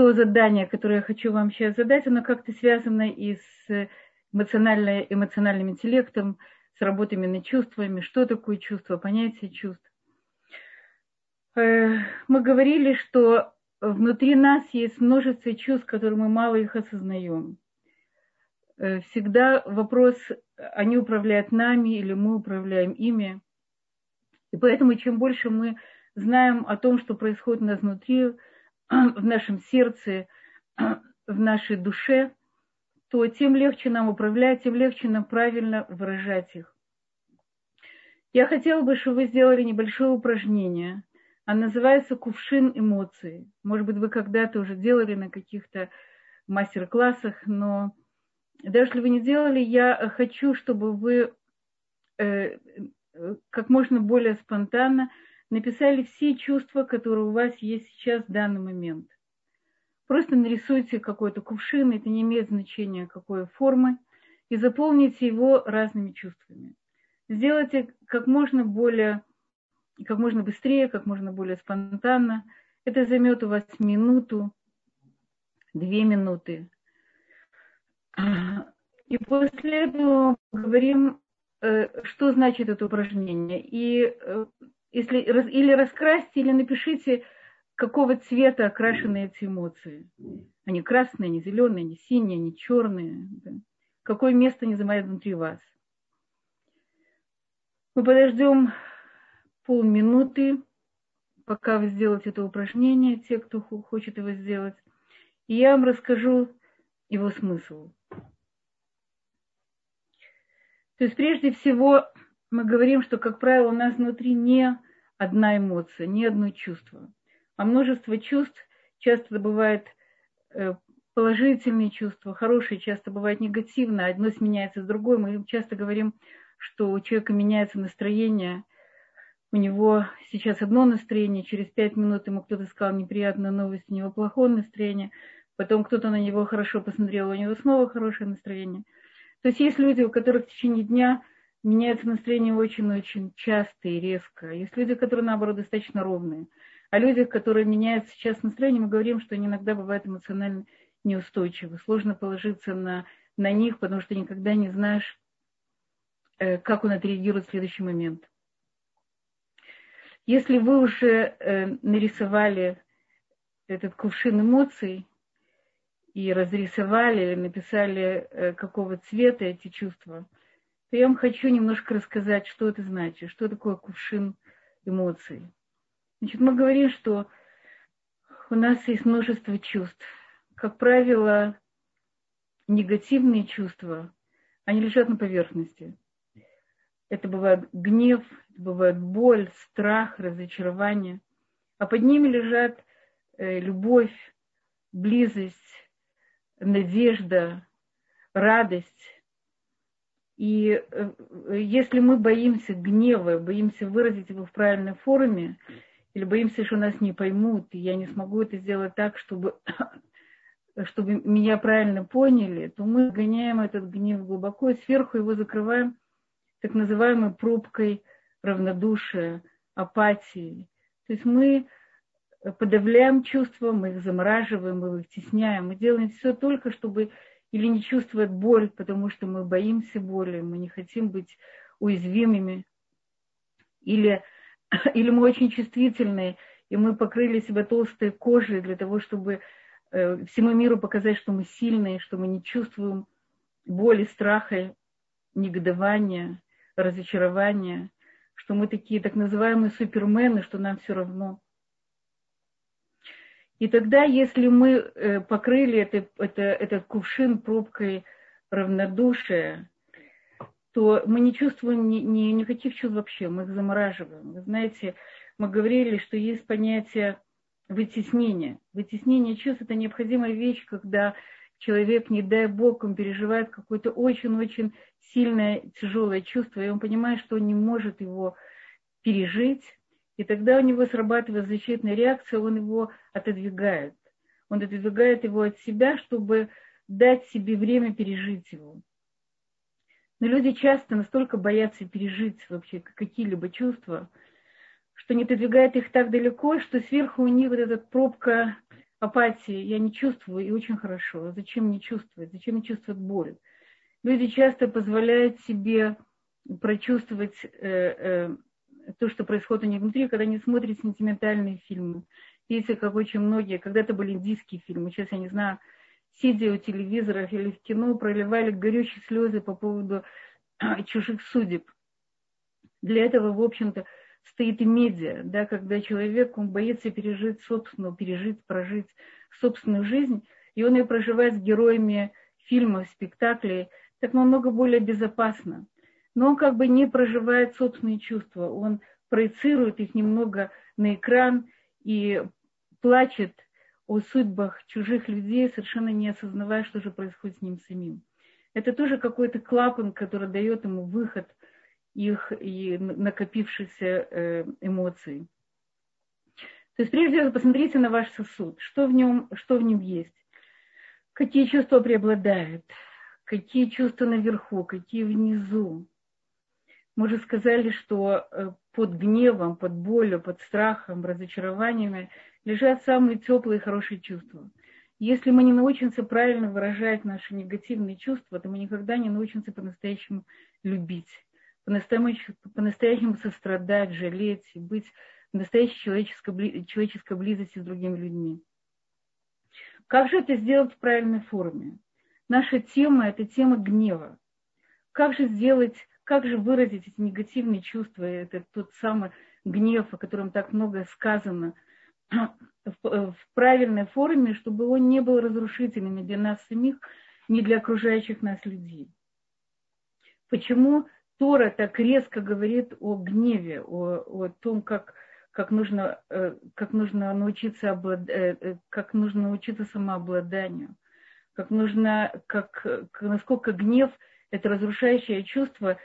то задание, которое я хочу вам сейчас задать, оно как-то связано и с эмоциональным интеллектом, с работой именно чувствами, что такое чувство, понятие чувств. Э, мы говорили, что внутри нас есть множество чувств, которые мы мало их осознаем. Э, всегда вопрос, они управляют нами или мы управляем ими. И поэтому чем больше мы знаем о том, что происходит у нас внутри, в нашем сердце, в нашей душе, то тем легче нам управлять, тем легче нам правильно выражать их. Я хотела бы, чтобы вы сделали небольшое упражнение. Оно называется «Кувшин эмоций». Может быть, вы когда-то уже делали на каких-то мастер-классах, но даже если вы не делали, я хочу, чтобы вы э, как можно более спонтанно написали все чувства, которые у вас есть сейчас в данный момент. Просто нарисуйте какой-то кувшин, это не имеет значения какой формы, и заполните его разными чувствами. Сделайте как можно более, как можно быстрее, как можно более спонтанно. Это займет у вас минуту, две минуты. И после этого говорим, э, что значит это упражнение. И э, если, или раскрасьте, или напишите, какого цвета окрашены эти эмоции. Они красные, они зеленые, они синие, они черные. Да? Какое место они занимают внутри вас. Мы подождем полминуты, пока вы сделаете это упражнение, те, кто хочет его сделать. И я вам расскажу его смысл. То есть прежде всего мы говорим, что, как правило, у нас внутри не одна эмоция, не одно чувство, а множество чувств. Часто бывает э, положительные чувства, хорошие, часто бывает негативно, одно сменяется с другой. Мы часто говорим, что у человека меняется настроение, у него сейчас одно настроение, через пять минут ему кто-то сказал неприятную новость, у него плохое настроение, потом кто-то на него хорошо посмотрел, у него снова хорошее настроение. То есть есть люди, у которых в течение дня меняется настроение очень-очень часто и резко. Есть люди, которые, наоборот, достаточно ровные. А люди, которые меняют сейчас настроение, мы говорим, что они иногда бывают эмоционально неустойчивы. Сложно положиться на, на них, потому что никогда не знаешь, э, как он отреагирует в следующий момент. Если вы уже э, нарисовали этот кувшин эмоций и разрисовали или написали, э, какого цвета эти чувства – то я вам хочу немножко рассказать, что это значит, что такое кувшин эмоций. Значит, мы говорим, что у нас есть множество чувств. Как правило, негативные чувства, они лежат на поверхности. Это бывает гнев, это бывает боль, страх, разочарование. А под ними лежат э, любовь, близость, надежда, радость, и э, если мы боимся гнева, боимся выразить его в правильной форме, или боимся, что нас не поймут, и я не смогу это сделать так, чтобы, чтобы меня правильно поняли, то мы гоняем этот гнев глубоко и сверху его закрываем так называемой пробкой равнодушия, апатии. То есть мы подавляем чувства, мы их замораживаем, мы их тесняем, мы делаем все только, чтобы или не чувствует боль, потому что мы боимся боли, мы не хотим быть уязвимыми, или, или мы очень чувствительные, и мы покрыли себя толстой кожей для того, чтобы э, всему миру показать, что мы сильные, что мы не чувствуем боли, страха, негодования, разочарования, что мы такие так называемые супермены, что нам все равно. И тогда, если мы э, покрыли это, это, этот кувшин пробкой равнодушия, то мы не чувствуем ни, ни, никаких чувств вообще, мы их замораживаем. Вы знаете, мы говорили, что есть понятие вытеснения. Вытеснение чувств – это необходимая вещь, когда человек, не дай бог, он переживает какое-то очень-очень сильное, тяжелое чувство, и он понимает, что он не может его пережить, и тогда у него срабатывает защитная реакция, он его отодвигает. Он отодвигает его от себя, чтобы дать себе время пережить его. Но люди часто настолько боятся пережить вообще какие-либо чувства, что не отодвигает их так далеко, что сверху у них вот эта пробка апатии, я не чувствую, и очень хорошо. Зачем не чувствовать? Зачем не чувствовать боль? Люди часто позволяют себе прочувствовать э, э, то, что происходит у них внутри, когда они смотрят сентиментальные фильмы. Видите, как очень многие, когда-то были индийские фильмы, сейчас я не знаю, сидя у телевизоров или в кино, проливали горючие слезы по поводу чужих судеб. Для этого, в общем-то, стоит и медиа, да, когда человек, он боится пережить собственную, пережить, прожить собственную жизнь, и он ее проживает с героями фильмов, спектаклей, так намного более безопасно. Но он как бы не проживает собственные чувства, он проецирует их немного на экран и плачет о судьбах чужих людей, совершенно не осознавая, что же происходит с ним самим. Это тоже какой-то клапан, который дает ему выход их и накопившихся э, эмоций. То есть прежде всего посмотрите на ваш сосуд, что в нем, что в нем есть, какие чувства преобладают, какие чувства наверху, какие внизу. Мы же сказали, что э, под гневом, под болью, под страхом, разочарованиями лежат самые теплые и хорошие чувства. Если мы не научимся правильно выражать наши негативные чувства, то мы никогда не научимся по-настоящему любить по-настоящему, сострадать, жалеть и быть в настоящей человеческой, человеческой близости с другими людьми. Как же это сделать в правильной форме? Наша тема – это тема гнева. Как же сделать, как же выразить эти негативные чувства, это тот самый гнев, о котором так много сказано, в, в правильной форме, чтобы он не был разрушительным ни для нас самих, ни для окружающих нас людей. Почему Тора так резко говорит о гневе, о, о том, как, как, нужно, э, как, нужно научиться облад... Э, э, как нужно научиться самообладанию, как нужно, как, насколько гнев – это разрушающее чувство.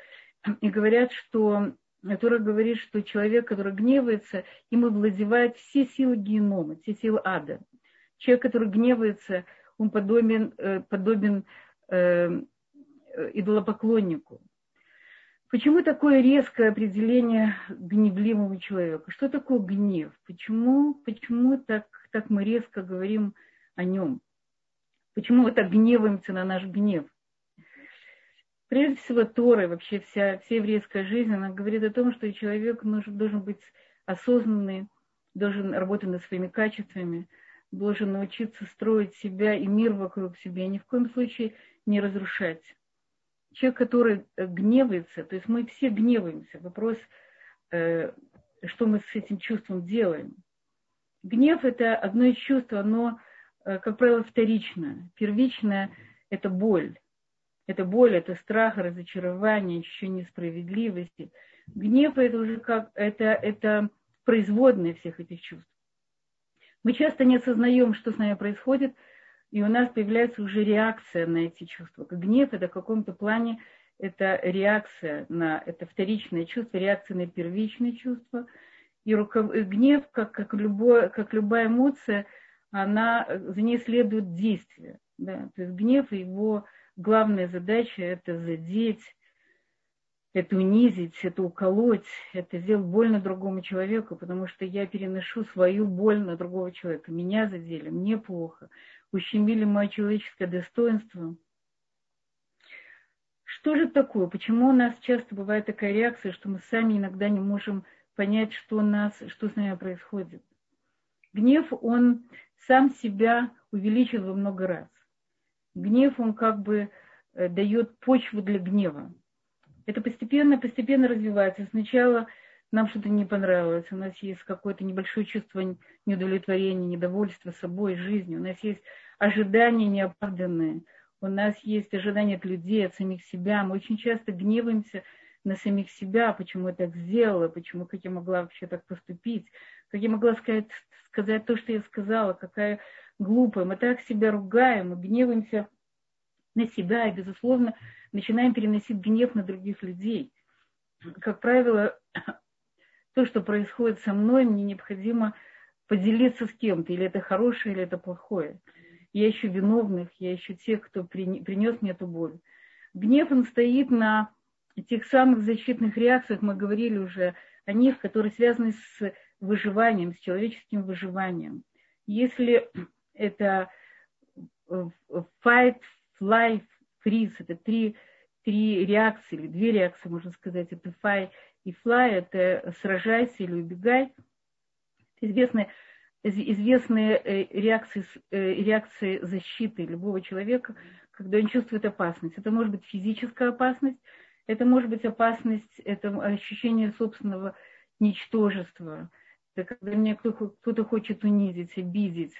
И говорят, что Тора говорит, что человек, который гневается, им овладевает все силы генома, все силы ада. Человек, который гневается, он подобен, подобен э, идолопоклоннику. Почему такое резкое определение гневливого человека? Что такое гнев? Почему, почему так, так мы резко говорим о нем? Почему мы так гневаемся на наш гнев? Прежде всего, Тора и вообще вся, вся еврейская жизнь, она говорит о том, что человек нужен, должен быть осознанный, должен работать над своими качествами, должен научиться строить себя и мир вокруг себя, ни в коем случае не разрушать человек, который э, гневается, то есть мы все гневаемся. Вопрос, э, что мы с этим чувством делаем. Гнев – это одно из чувств, оно, э, как правило, вторичное. Первичное – это боль. Это боль, это страх, разочарование, ощущение несправедливости. Гнев – это уже как, это, это производные всех этих чувств. Мы часто не осознаем, что с нами происходит – и у нас появляется уже реакция на эти чувства. Гнев это в каком-то плане это реакция на это вторичное чувство, реакция на первичное чувство. И руков... гнев, как, как, любое, как любая эмоция, она, за ней следует действие. Да? То есть гнев, его главная задача – это задеть, это унизить, это уколоть, это сделать больно другому человеку, потому что я переношу свою боль на другого человека. Меня задели, мне плохо ущемили мое человеческое достоинство. Что же такое? Почему у нас часто бывает такая реакция, что мы сами иногда не можем понять, что, нас, что с нами происходит? Гнев, он сам себя увеличил во много раз. Гнев, он как бы э, дает почву для гнева. Это постепенно, постепенно развивается. Сначала нам что-то не понравилось, у нас есть какое-то небольшое чувство неудовлетворения, недовольства собой, жизнью, у нас есть ожидания неоправданные, у нас есть ожидания от людей, от самих себя. Мы очень часто гневаемся на самих себя, почему я так сделала, почему, как я могла вообще так поступить, как я могла сказать, сказать то, что я сказала, какая глупая. Мы так себя ругаем, мы гневаемся на себя и, безусловно, начинаем переносить гнев на других людей. Как правило, то, что происходит со мной, мне необходимо поделиться с кем-то, или это хорошее, или это плохое я ищу виновных, я ищу тех, кто принес мне эту боль. Гнев, он стоит на тех самых защитных реакциях, мы говорили уже о них, которые связаны с выживанием, с человеческим выживанием. Если это fight, fly, freeze. Это три, три реакции, или две реакции, можно сказать. Это fight и fly, это сражайся или убегай. Известные, известные э, реакции, э, реакции защиты любого человека, когда он чувствует опасность. Это может быть физическая опасность, это может быть опасность, это ощущение собственного ничтожества, это когда меня кто-то хочет унизить, обидеть,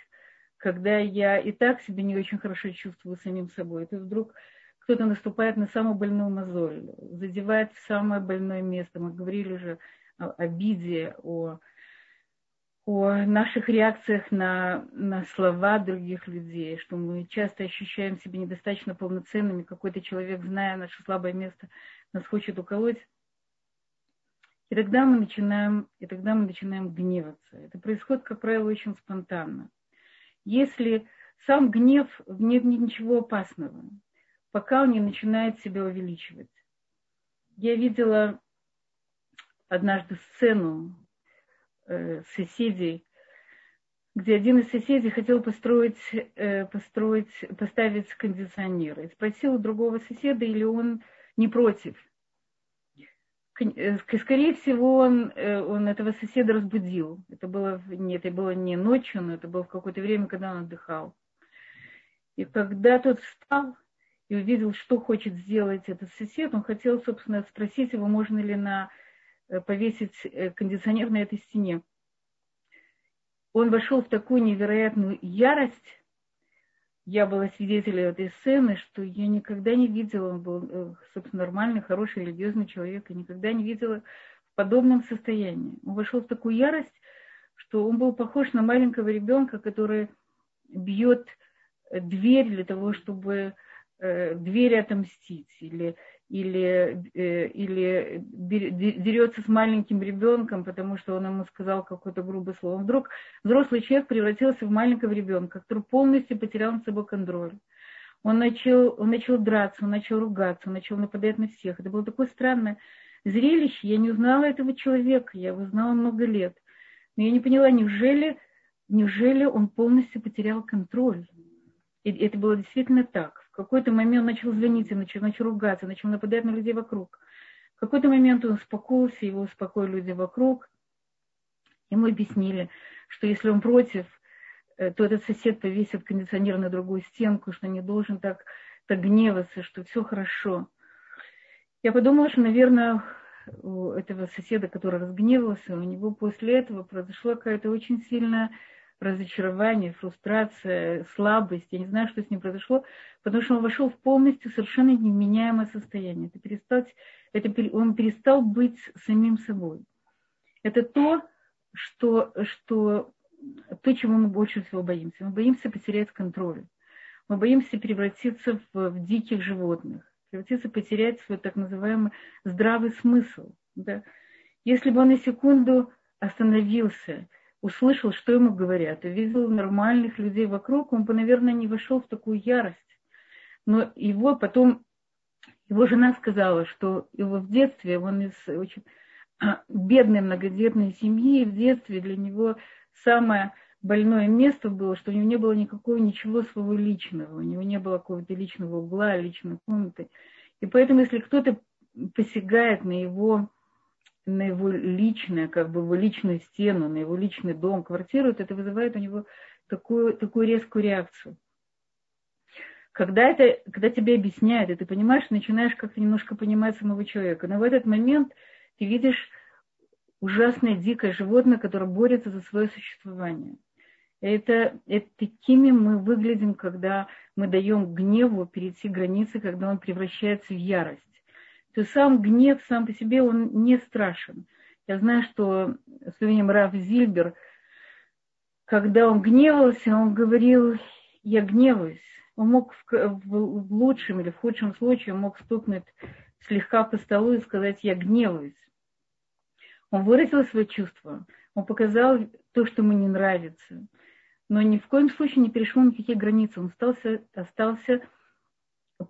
когда я и так себя не очень хорошо чувствую самим собой, это вдруг кто-то наступает на самую больную мозоль, задевает в самое больное место. Мы говорили уже о обиде, о, о наших реакциях на, на слова других людей, что мы часто ощущаем себя недостаточно полноценными. Какой-то человек, зная наше слабое место, нас хочет уколоть. И тогда мы начинаем, и тогда мы начинаем гневаться. Это происходит, как правило, очень спонтанно. Если сам гнев, нет ничего опасного, пока он не начинает себя увеличивать. Я видела однажды сцену э, соседей, где один из соседей хотел построить, э, построить, поставить кондиционер. И спросил у другого соседа, или он не против. Э, скорее всего, он, э, он этого соседа разбудил. Это было, нет, это было не ночью, но это было в какое-то время, когда он отдыхал. И когда тот встал и увидел, что хочет сделать этот сосед, он хотел, собственно, спросить его, можно ли на, э, повесить кондиционер на этой стене. Он вошел в такую невероятную ярость, я была свидетелем этой сцены, что я никогда не видела, он был, э, собственно, нормальный, хороший, религиозный человек, и никогда не видела в подобном состоянии. Он вошел в такую ярость, что он был похож на маленького ребенка, который бьет дверь для того, чтобы э, дверь отомстить, или или, э, или дерется с маленьким ребенком, потому что он ему сказал какое-то грубое слово. Вдруг взрослый человек превратился в маленького ребенка, который полностью потерял над собой контроль. Он начал, он начал драться, он начал ругаться, он начал нападать на всех. Это было такое странное зрелище. Я не узнала этого человека, я его знала много лет. Но я не поняла, неужели, неужели он полностью потерял контроль? И это было действительно так какой-то момент он начал звонить, начал, начал ругаться, начал нападать на людей вокруг. В какой-то момент он успокоился, его успокоили люди вокруг. Ему объяснили, что если он против, э, то этот сосед повесит кондиционер на другую стенку, что не должен так, так гневаться, что все хорошо. Я подумала, что, наверное, у этого соседа, который разгневался, у него после этого произошла какая-то очень сильная разочарование, фрустрация, слабость. Я не знаю, что с ним произошло, потому что он вошел в полностью совершенно невменяемое состояние. Это перестать, это, он перестал быть самим собой. Это то, что, что, то, чего мы больше всего боимся. Мы боимся потерять контроль. Мы боимся превратиться в, в диких животных, превратиться, потерять свой так называемый здравый смысл. Да? Если бы он на секунду остановился услышал, что ему говорят, и видел нормальных людей вокруг, он бы, наверное, не вошел в такую ярость. Но его потом, его жена сказала, что его в детстве, он из очень бедной многодетной семьи, и в детстве для него самое больное место было, что у него не было никакого ничего своего личного, у него не было какого-то личного угла, личной комнаты. И поэтому, если кто-то посягает на его на его личное, как бы его личную стену, на его личный дом, квартиру, это вызывает у него такую, такую резкую реакцию. Когда, это, когда тебе объясняют, и ты понимаешь, начинаешь как-то немножко понимать самого человека, но в этот момент ты видишь ужасное дикое животное, которое борется за свое существование. Это, это такими мы выглядим, когда мы даем гневу перейти границы, когда он превращается в ярость то сам гнев сам по себе, он не страшен. Я знаю, что с именем Раф Зильбер, когда он гневался, он говорил, я гневаюсь. Он мог в, в, в лучшем или в худшем случае, мог стукнуть слегка по столу и сказать, я гневаюсь. Он выразил свои чувства, он показал то, что ему не нравится, но ни в коем случае не перешел никакие границы, он остался, остался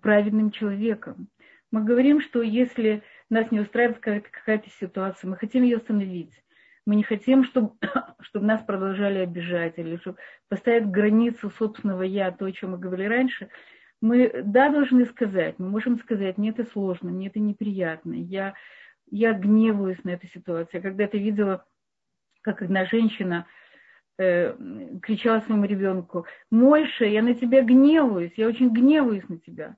праведным человеком. Мы говорим, что если нас не устраивает какая-то, ситуация, мы хотим ее остановить. Мы не хотим, чтобы, чтобы нас продолжали обижать или чтобы поставить границу собственного я, то, о чем мы говорили раньше. Мы, да, должны сказать, мы можем сказать, мне это сложно, мне это неприятно, я, я гневаюсь на эту ситуацию. Я когда-то видела, как одна женщина э, кричала своему ребенку, Мойша, я на тебя гневаюсь, я очень гневаюсь на тебя.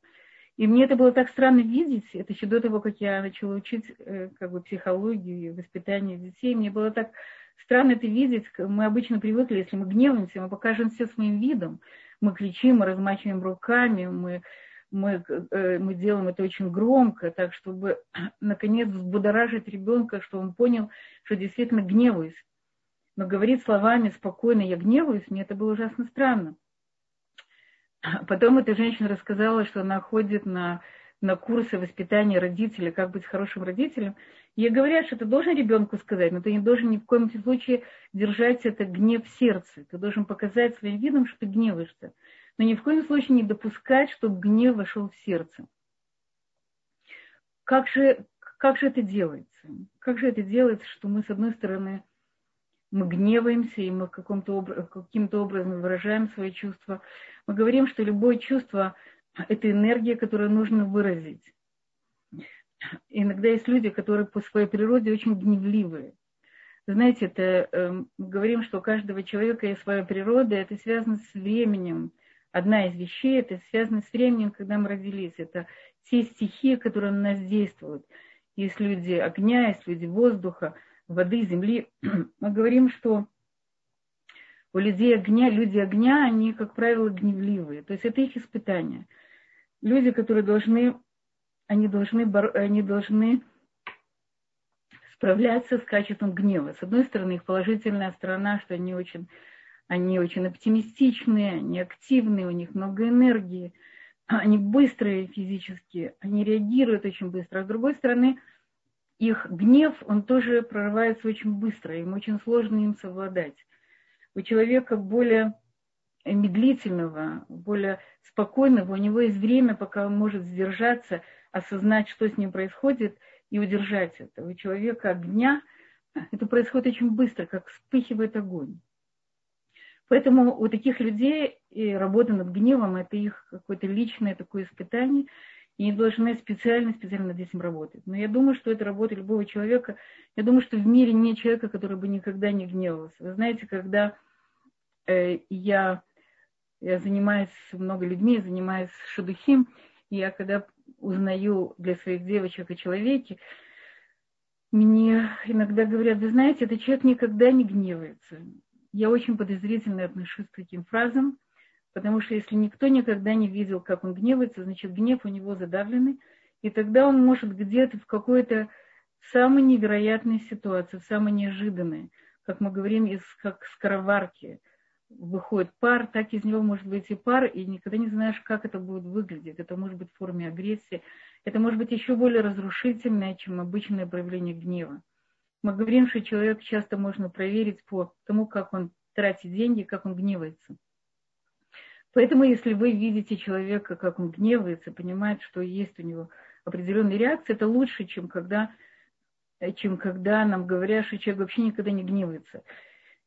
И мне это было так странно видеть, это еще до того, как я начала учить э, как бы, психологию и воспитание детей, мне было так странно это видеть. Мы обычно привыкли, если мы гневаемся, мы покажем все своим видом. Мы кричим, мы размачиваем руками, мы, мы, э, мы делаем это очень громко, так чтобы, наконец, взбудоражить ребенка, чтобы он понял, что действительно гневаюсь. Но говорить словами спокойно «я гневаюсь», мне это было ужасно странно. Потом эта женщина рассказала, что она ходит на, на курсы воспитания родителей, как быть хорошим родителем. Ей говорят, что ты должен ребенку сказать, но ты не должен ни в коем случае держать это гнев в сердце. Ты должен показать своим видом, что ты гневаешься. Но ни в коем случае не допускать, чтобы гнев вошел в сердце. Как же, как же это делается? Как же это делается, что мы, с одной стороны, мы гневаемся, и мы каким-то каким образом выражаем свои чувства. Мы говорим, что любое чувство – это энергия, которую нужно выразить. Иногда есть люди, которые по своей природе очень гневливые. Знаете, это, э, говорим, что у каждого человека есть своя природа, это связано с временем. Одна из вещей, это связано с временем, когда мы родились. Это те стихии, которые на нас действуют. Есть люди огня, есть люди воздуха – воды, земли, мы говорим, что у людей огня, люди огня, они, как правило, гневливые. То есть это их испытание. Люди, которые должны, они должны, они должны справляться с качеством гнева. С одной стороны, их положительная сторона, что они очень, они очень оптимистичные, они активные, у них много энергии, они быстрые физически, они реагируют очень быстро. А с другой стороны, их гнев, он тоже прорывается очень быстро, им очень сложно им совладать. У человека более медлительного, более спокойного, у него есть время, пока он может сдержаться, осознать, что с ним происходит, и удержать это. У человека огня это происходит очень быстро, как вспыхивает огонь. Поэтому у таких людей и работа над гневом – это их какое-то личное такое испытание – и не должны специально, специально над этим работать. Но я думаю, что это работа любого человека. Я думаю, что в мире нет человека, который бы никогда не гневался. Вы знаете, когда э, я, я занимаюсь много людьми, занимаюсь шадухим, я когда узнаю для своих девочек о человеке, мне иногда говорят, вы знаете, этот человек никогда не гневается. Я очень подозрительно отношусь к таким фразам, Потому что если никто никогда не видел, как он гневается, значит гнев у него задавленный, и тогда он может где-то в какой-то самой невероятной ситуации, самой неожиданной, как мы говорим, из как скороварки выходит пар, так из него может быть и пар, и никогда не знаешь, как это будет выглядеть. Это может быть в форме агрессии, это может быть еще более разрушительное, чем обычное проявление гнева. Мы говорим, что человек часто можно проверить по тому, как он тратит деньги, как он гневается. Поэтому, если вы видите человека, как он гневается, понимает, что есть у него определенные реакции, это лучше, чем когда, чем когда нам говорят, что человек вообще никогда не гневается.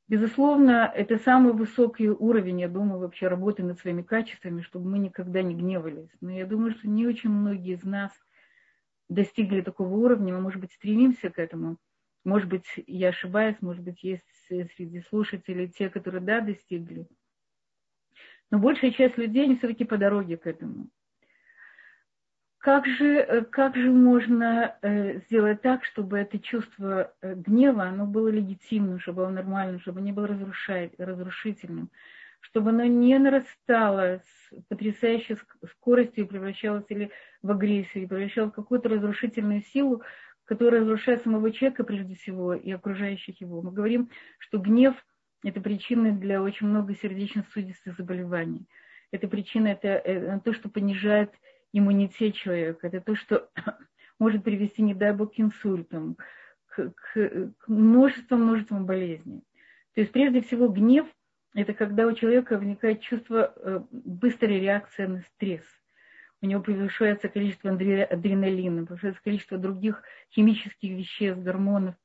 Безусловно, это самый высокий уровень, я думаю, вообще работы над своими качествами, чтобы мы никогда не гневались. Но я думаю, что не очень многие из нас достигли такого уровня, мы, может быть, стремимся к этому. Может быть, я ошибаюсь, может быть, есть среди слушателей те, которые, да, достигли. Но большая часть людей, они все-таки по дороге к этому. Как же, э, как же можно э, сделать так, чтобы это чувство э, гнева, оно было легитимным, чтобы оно нормальным, чтобы не было разрушительным, чтобы оно не нарастало с потрясающей скоростью и превращалось или в агрессию, и превращалось в какую-то разрушительную силу, которая разрушает самого человека прежде всего и окружающих его. Мы говорим, что гнев – это причина для очень много сердечно-сосудистых заболеваний. Это причина, это, это то, что понижает иммунитет человека. Это то, что может привести, не дай бог, к инсультам, к, к, к множеству, множеству болезней. То есть, прежде всего, гнев – это когда у человека возникает чувство э, быстрой реакции на стресс. У него повышается количество адреналина, повышается количество других химических веществ, гормонов.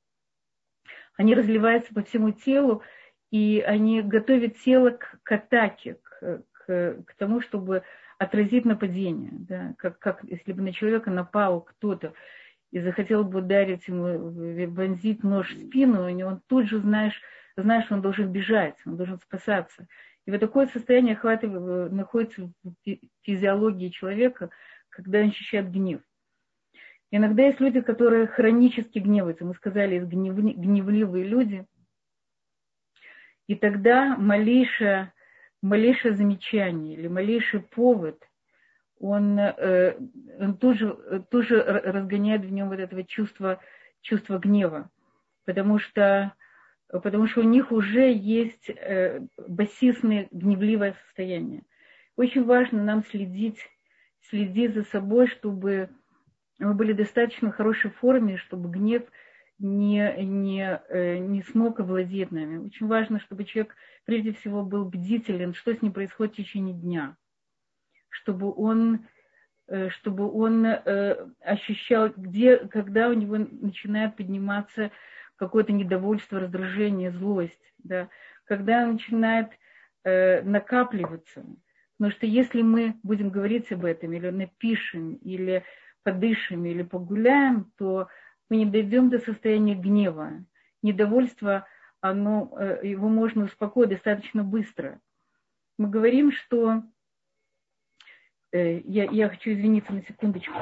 они разливаются по всему телу, и они готовят тело к, к атаке, к, к, к тому, чтобы отразить нападение. Да? Как, как если бы на человека напал кто-то и захотел бы ударить ему, вонзить нож в спину, и он тут же, знаешь, знаешь, что он должен бежать, он должен спасаться. И вот такое состояние находится в физиологии человека, когда он ощущает гнев. Иногда есть люди, которые хронически гневаются. Мы сказали, гнев, гневливые люди. И тогда малейшее, малейшее замечание или малейший повод, он, э, он тоже, тоже разгоняет в нем вот этого чувства, чувства гнева. Потому что потому что у них уже есть э, басисное гневливое состояние. Очень важно нам следить, следить за собой, чтобы мы были в достаточно хорошей форме, чтобы гнев не, не, э, не смог овладеть нами. Очень важно, чтобы человек прежде всего был бдителен, что с ним происходит в течение дня, чтобы он, э, чтобы он э, ощущал, где, когда у него начинает подниматься какое-то недовольство, раздражение, злость, да, когда начинает накапливаться. Потому что если мы будем говорить об этом, или напишем, или подышим, или погуляем, то мы не дойдем до состояния гнева. Недовольство, оно, э, его можно успокоить достаточно быстро. Мы говорим, что... Э, я, я хочу извиниться на секундочку.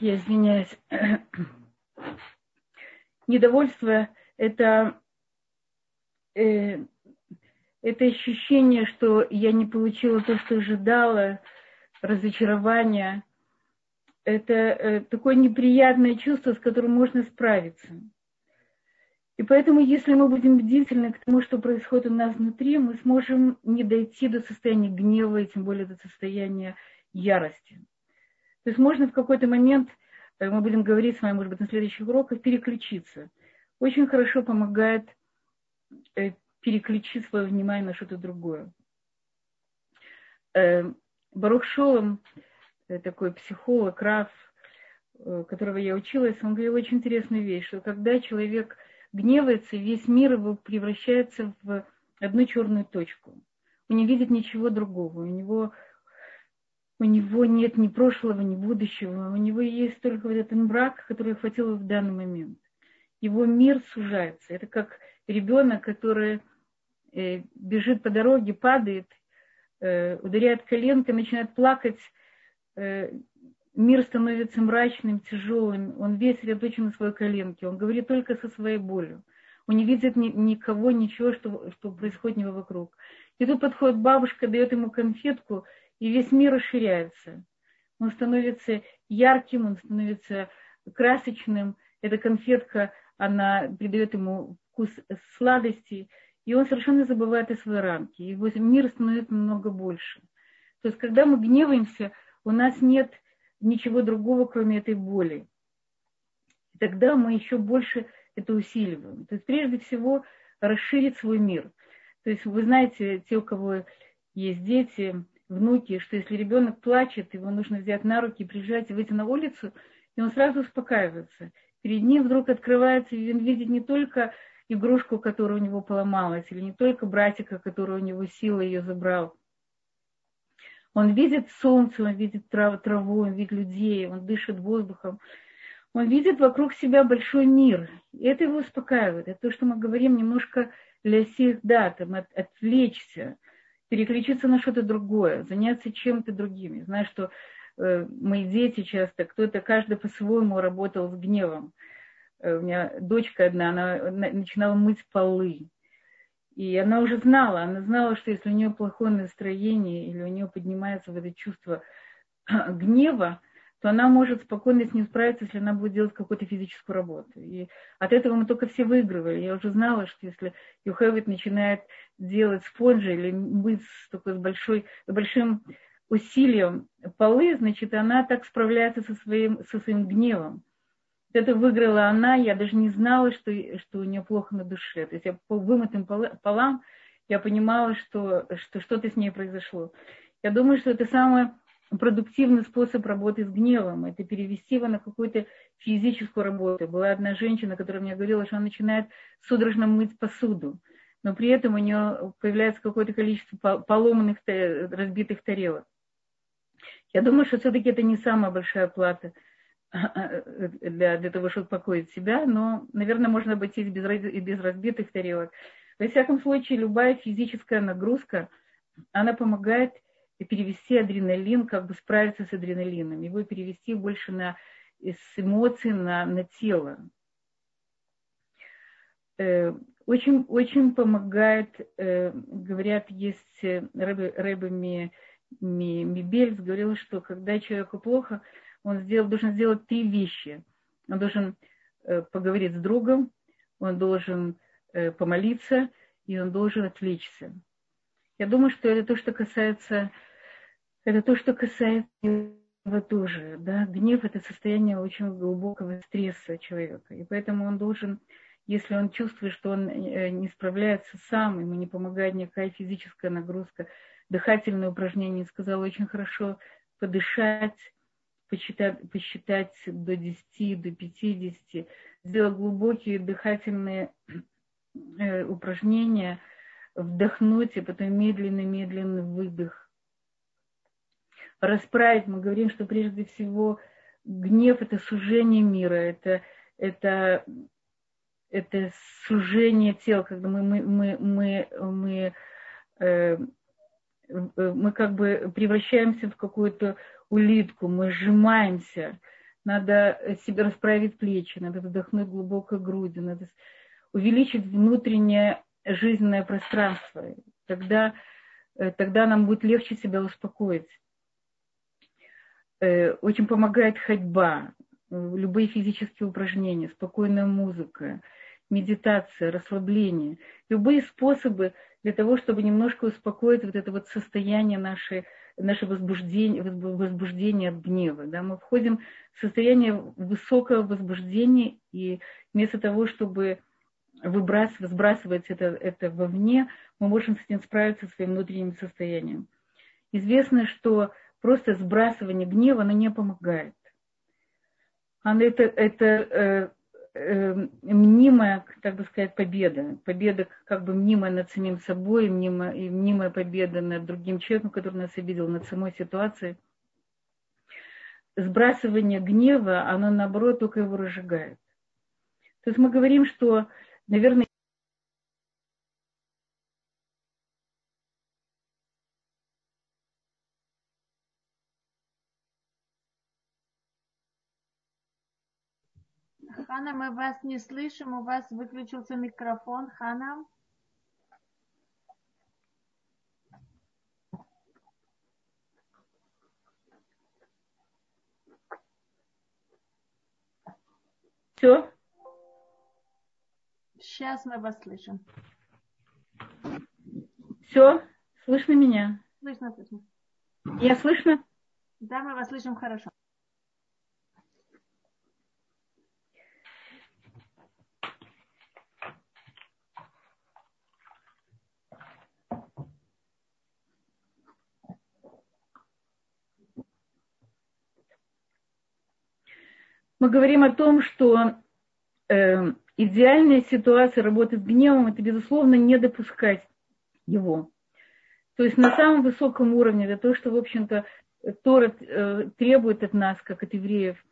Я извиняюсь, недовольство это, э, это ощущение, что я не получила то, что ожидала, разочарование. Это э, такое неприятное чувство, с которым можно справиться. И поэтому, если мы будем бдительны к тому, что происходит у нас внутри, мы сможем не дойти до состояния гнева и тем более до состояния ярости. То есть можно в какой-то момент, э, мы будем говорить с вами, может быть, на следующих уроках, переключиться. Очень хорошо помогает э, переключить свое внимание на что-то другое. Э, Барух Шолом, такой психолог, Раф, которого я училась, он говорил очень интересную вещь, что когда человек гневается, весь мир его превращается в одну черную точку. Он не видит ничего другого. У него у него нет ни прошлого, ни будущего, у него есть только вот этот мрак, который хватило в данный момент. Его мир сужается. Это как ребенок, который э, бежит по дороге, падает, э, ударяет коленкой, начинает плакать, э, мир становится мрачным, тяжелым, он весь сосредоточен на своей коленке, он говорит только со своей болью. Он не видит ни, никого, ничего, что, что происходит него вокруг. И тут подходит бабушка, дает ему конфетку – и весь мир расширяется. Он становится ярким, он становится красочным. Эта конфетка, она придает ему вкус сладости, и он совершенно забывает о своей рамке. Его мир становится намного больше. То есть, когда мы гневаемся, у нас нет ничего другого, кроме этой боли. И тогда мы еще больше это усиливаем. То есть, прежде всего, расширить свой мир. То есть, вы знаете, те, у кого есть дети, внуки, что если ребенок плачет, его нужно взять на руки, прижать и выйти на улицу, и он сразу успокаивается. Перед ним вдруг открывается, и он видит не только игрушку, которая у него поломалась, или не только братика, который у него сила ее забрал. Он видит солнце, он видит траву, траву, он видит людей, он дышит воздухом. Он видит вокруг себя большой мир. И это его успокаивает. Это то, что мы говорим немножко для всех дат, от, отвлечься – переключиться на что-то другое, заняться чем-то другим. Знаю, что э, мои дети часто, кто-то, каждый по-своему работал с гневом. Э, у меня дочка одна, она начинала мыть полы. И она уже знала, она знала, что если у нее плохое настроение или у нее поднимается вот это чувство гнева, то она может спокойно с ним справиться, если она будет делать какую-то физическую работу. И от этого мы только все выигрывали. Я уже знала, что если Юхевит начинает делать спонжи или быть с такой большой, большим усилием полы, значит, она так справляется со своим, со своим гневом. Это выиграла она, я даже не знала, что, что у нее плохо на душе. То есть я по вымытым полам я понимала, что, что что-то с ней произошло. Я думаю, что это самый продуктивный способ работы с гневом. Это перевести его на какую-то физическую работу. Была одна женщина, которая мне говорила, что она начинает судорожно мыть посуду, но при этом у нее появляется какое-то количество поломанных, разбитых тарелок. Я думаю, что все-таки это не самая большая плата для, для того, чтобы успокоить себя, но, наверное, можно обойтись без, без разбитых тарелок. Во всяком случае, любая физическая нагрузка, она помогает перевести адреналин, как бы справиться с адреналином, его перевести больше на, с эмоций на, на тело. Э, очень, очень помогает, э, говорят, есть э, Рэбе, Рэбе Ми, Ми, Мибельс говорил, что когда человеку плохо, он сделал, должен сделать три вещи. Он должен поговорить с другом, он должен Э, помолиться, и он должен отвлечься. Я думаю, что это то, что касается, это то, что касается гнева тоже. Да? Гнев – это состояние очень глубокого стресса человека. И поэтому он должен, если он чувствует, что он э, не справляется сам, ему не помогает никакая физическая нагрузка, дыхательные упражнения, сказал очень хорошо подышать, посчитать, посчитать до 10, до 50, сделать глубокие дыхательные э, упражнение вдохнуть и потом медленный-медленный выдох. Расправить, мы говорим, что прежде всего гнев – это сужение мира, это, это, это сужение тела, когда мы, мы, мы, мы, мы, э, мы как бы превращаемся в какую-то улитку, мы сжимаемся, надо себе расправить плечи, надо вдохнуть глубоко грудью, надо увеличить внутреннее жизненное пространство. Тогда, э, тогда нам будет легче себя успокоить. Э, очень помогает ходьба, любые физические упражнения, спокойная музыка, медитация, расслабление. Любые способы для того, чтобы немножко успокоить вот это вот состояние наше, наше возбуждение, возбуждение от гнева. Да? Мы входим в состояние высокого возбуждения, и вместо того, чтобы выбрасывать, сбрасывать это, это вовне, мы можем с этим справиться своим внутренним состоянием. Известно, что просто сбрасывание гнева, оно не помогает. Оно это, это э, э, мнимая, так бы сказать, победа. Победа как бы мнимая над самим собой, мнимая, и мнимая победа над другим человеком, который нас обидел, над самой ситуацией. Сбрасывание гнева, оно наоборот только его разжигает. То есть мы говорим, что наверное, Хана, мы вас не слышим, у вас выключился микрофон. Хана? Все? Сейчас мы вас слышим. Все? Слышно меня? Слышно, слышно. Я слышно? Да, мы вас слышим хорошо. Мы говорим о том, что э, идеальная ситуация работы с гневом – это, безусловно, не допускать его. То есть на самом высоком уровне, это то, что, в общем-то, Тора э, требует от нас, как от евреев,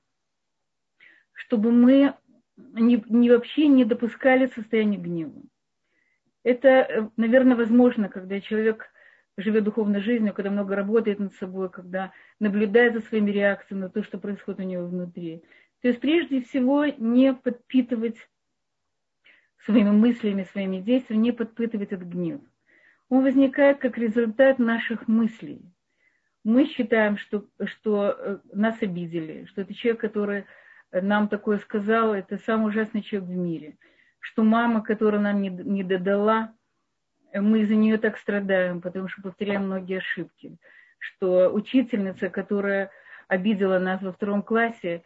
чтобы мы не, не вообще не допускали состояние гнева. Это, э, наверное, возможно, когда человек живет духовной жизнью, когда много работает над собой, когда наблюдает за своими реакциями на то, что происходит у него внутри. То есть прежде всего не подпитывать своими мыслями, своими действиями, не подпитывать этот гнев. Он возникает как результат наших мыслей. Мы считаем, что, что э, нас обидели, что это человек, который нам такое сказал, это самый ужасный человек в мире. Что мама, которая нам не, не додала, мы из-за нее так страдаем, потому что повторяем многие ошибки. что учительница, которая обидела нас во втором классе,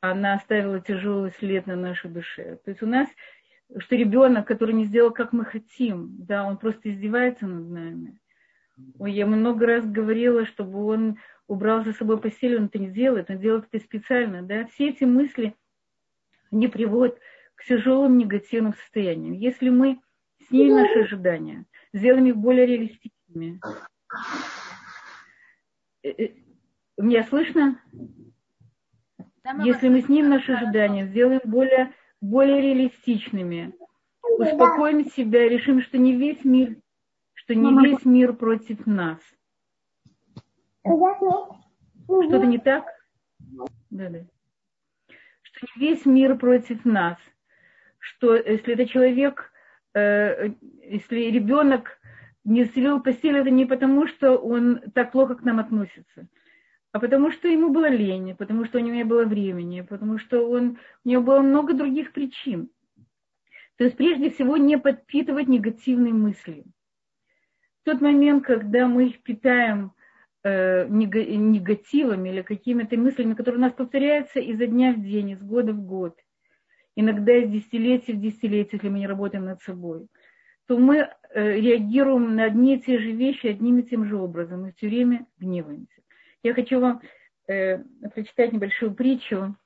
она оставила тяжелый след на нашей душе. То есть у нас, что ребенок, который не сделал, как мы хотим, да, он просто издевается над нами. Ой, я много раз говорила, чтобы он убрал за собой постель, он это не делает, он делает это специально, да. Все эти мысли, они приводят к тяжелым негативным состояниям. Если мы снимем наши ожидания, сделаем их более реалистичными. Э, э, меня слышно? Если мы снимем наши ожидания, сделаем более, более реалистичными, успокоим себя, решим, что не весь мир, что не весь мир против нас. Что-то не так? Да, да. Что не весь мир против нас. Что если это человек, э, если ребенок не заселил постель, это не потому, что он так плохо к нам относится а потому что ему было лень, потому что у него не было времени, потому что он, у него было много других причин. То есть прежде всего не подпитывать негативные мысли. В тот момент, когда мы их питаем э, негативами или какими-то мыслями, которые у нас повторяются изо дня в день, из года в год, иногда из десятилетия в десятилетие, если мы не работаем над собой, то мы э, реагируем на одни и те же вещи одним и тем же образом и все время гневаемся. Я хочу вам э, прочитать небольшую притчу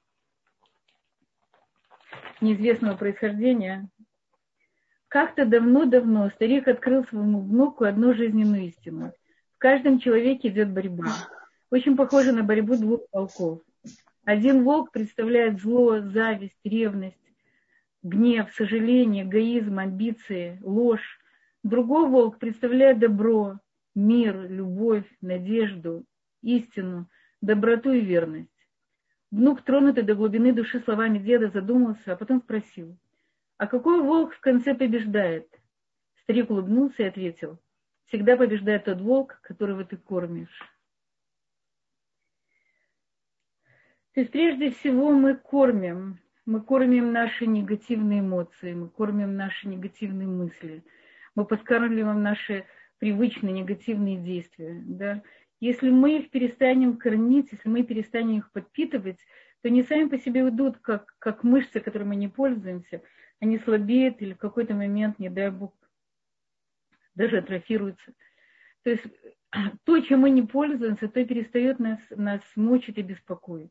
неизвестного происхождения. Как-то давно-давно старик открыл своему внуку одну жизненную истину. В каждом человеке идет борьба. Очень похоже на борьбу двух волков. Один волк представляет зло, зависть, ревность, гнев, сожаление, эгоизм, амбиции, ложь. Другой волк представляет добро, мир, любовь, надежду, истину, доброту и верность. Внук, тронутый до глубины души словами деда, задумался, а потом спросил, а какой волк в конце побеждает? Старик улыбнулся и ответил, всегда побеждает тот волк, которого ты кормишь. То есть прежде всего мы кормим, мы кормим наши негативные эмоции, мы кормим наши негативные мысли, мы подкармливаем наши привычные негативные действия. Да? Если мы их перестанем кормить, если мы перестанем их подпитывать, то они сами по себе уйдут, как, как мышцы, которыми мы не пользуемся. Они слабеют или в какой-то момент, не дай бог, даже атрофируются. То есть то, чем мы не пользуемся, то перестает нас, нас мучить и беспокоить.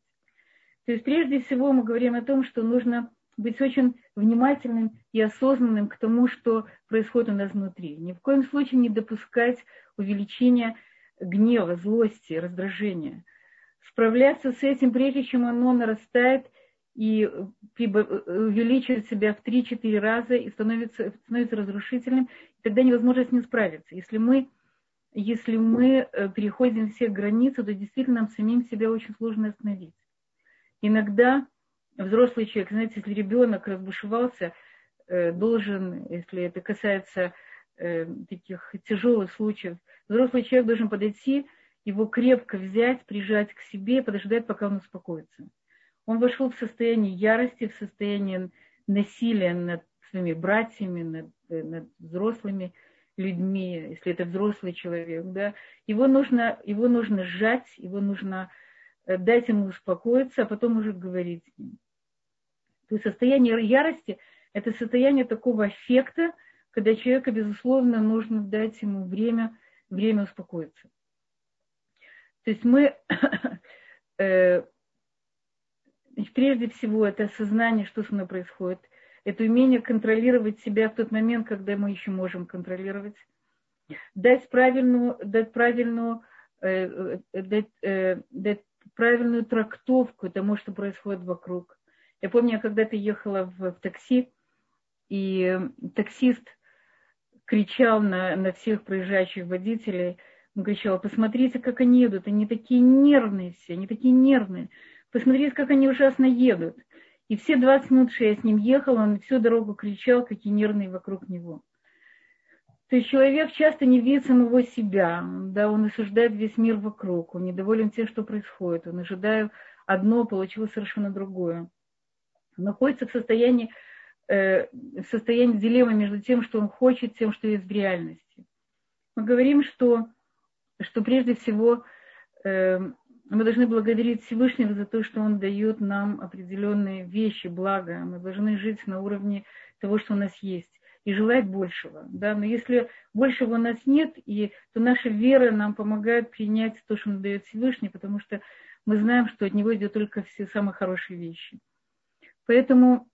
То есть прежде всего мы говорим о том, что нужно быть очень внимательным и осознанным к тому, что происходит у нас внутри. Ни в коем случае не допускать увеличения гнева, злости, раздражения. Справляться с этим, прежде чем оно нарастает и увеличивает себя в 3-4 раза и становится, становится разрушительным, тогда невозможно с ним справиться. Если мы, если мы э, переходим все границы, то действительно нам самим себя очень сложно остановить. Иногда взрослый человек, знаете, если ребенок разбушевался, э, должен, если это касается э, таких тяжелых случаев, Взрослый человек должен подойти, его крепко взять, прижать к себе, подождать, пока он успокоится. Он вошел в состояние ярости, в состояние насилия над своими братьями, над, над взрослыми людьми, если это взрослый человек, да, его нужно, его нужно сжать, его нужно э, дать ему успокоиться, а потом уже говорить с ним. То есть состояние ярости – это состояние такого эффекта, когда человеку, безусловно, нужно дать ему время – время успокоиться. То есть мы, э, прежде всего, это осознание, что со мной происходит, это умение контролировать себя в тот момент, когда мы еще можем контролировать, дать правильную, дать правильную, э, э дать, дать правильную трактовку тому, что происходит вокруг. Я помню, я когда-то ехала в, в такси, и таксист кричал на, на всех проезжающих водителей. Он кричал, посмотрите, как они едут, они такие нервные все, они такие нервные. Посмотрите, как они ужасно едут. И все 20 минут, что я с ним ехала, он всю дорогу кричал, какие нервные вокруг него. То есть человек часто не видит самого себя, да, он осуждает весь мир вокруг, он недоволен тем, что происходит, он ожидает одно, получилось совершенно другое. Он находится в состоянии состояние дилеммы между тем, что он хочет, тем, что есть в реальности. Мы говорим, что, что прежде всего эм, мы должны благодарить Всевышнего за то, что Он дает нам определенные вещи, блага. Мы должны жить на уровне того, что у нас есть, и желать большего. Да? Но если большего у нас нет, и, то наша вера нам помогает принять то, что Он дает Всевышний, потому что мы знаем, что от Него идет только все самые хорошие вещи. Поэтому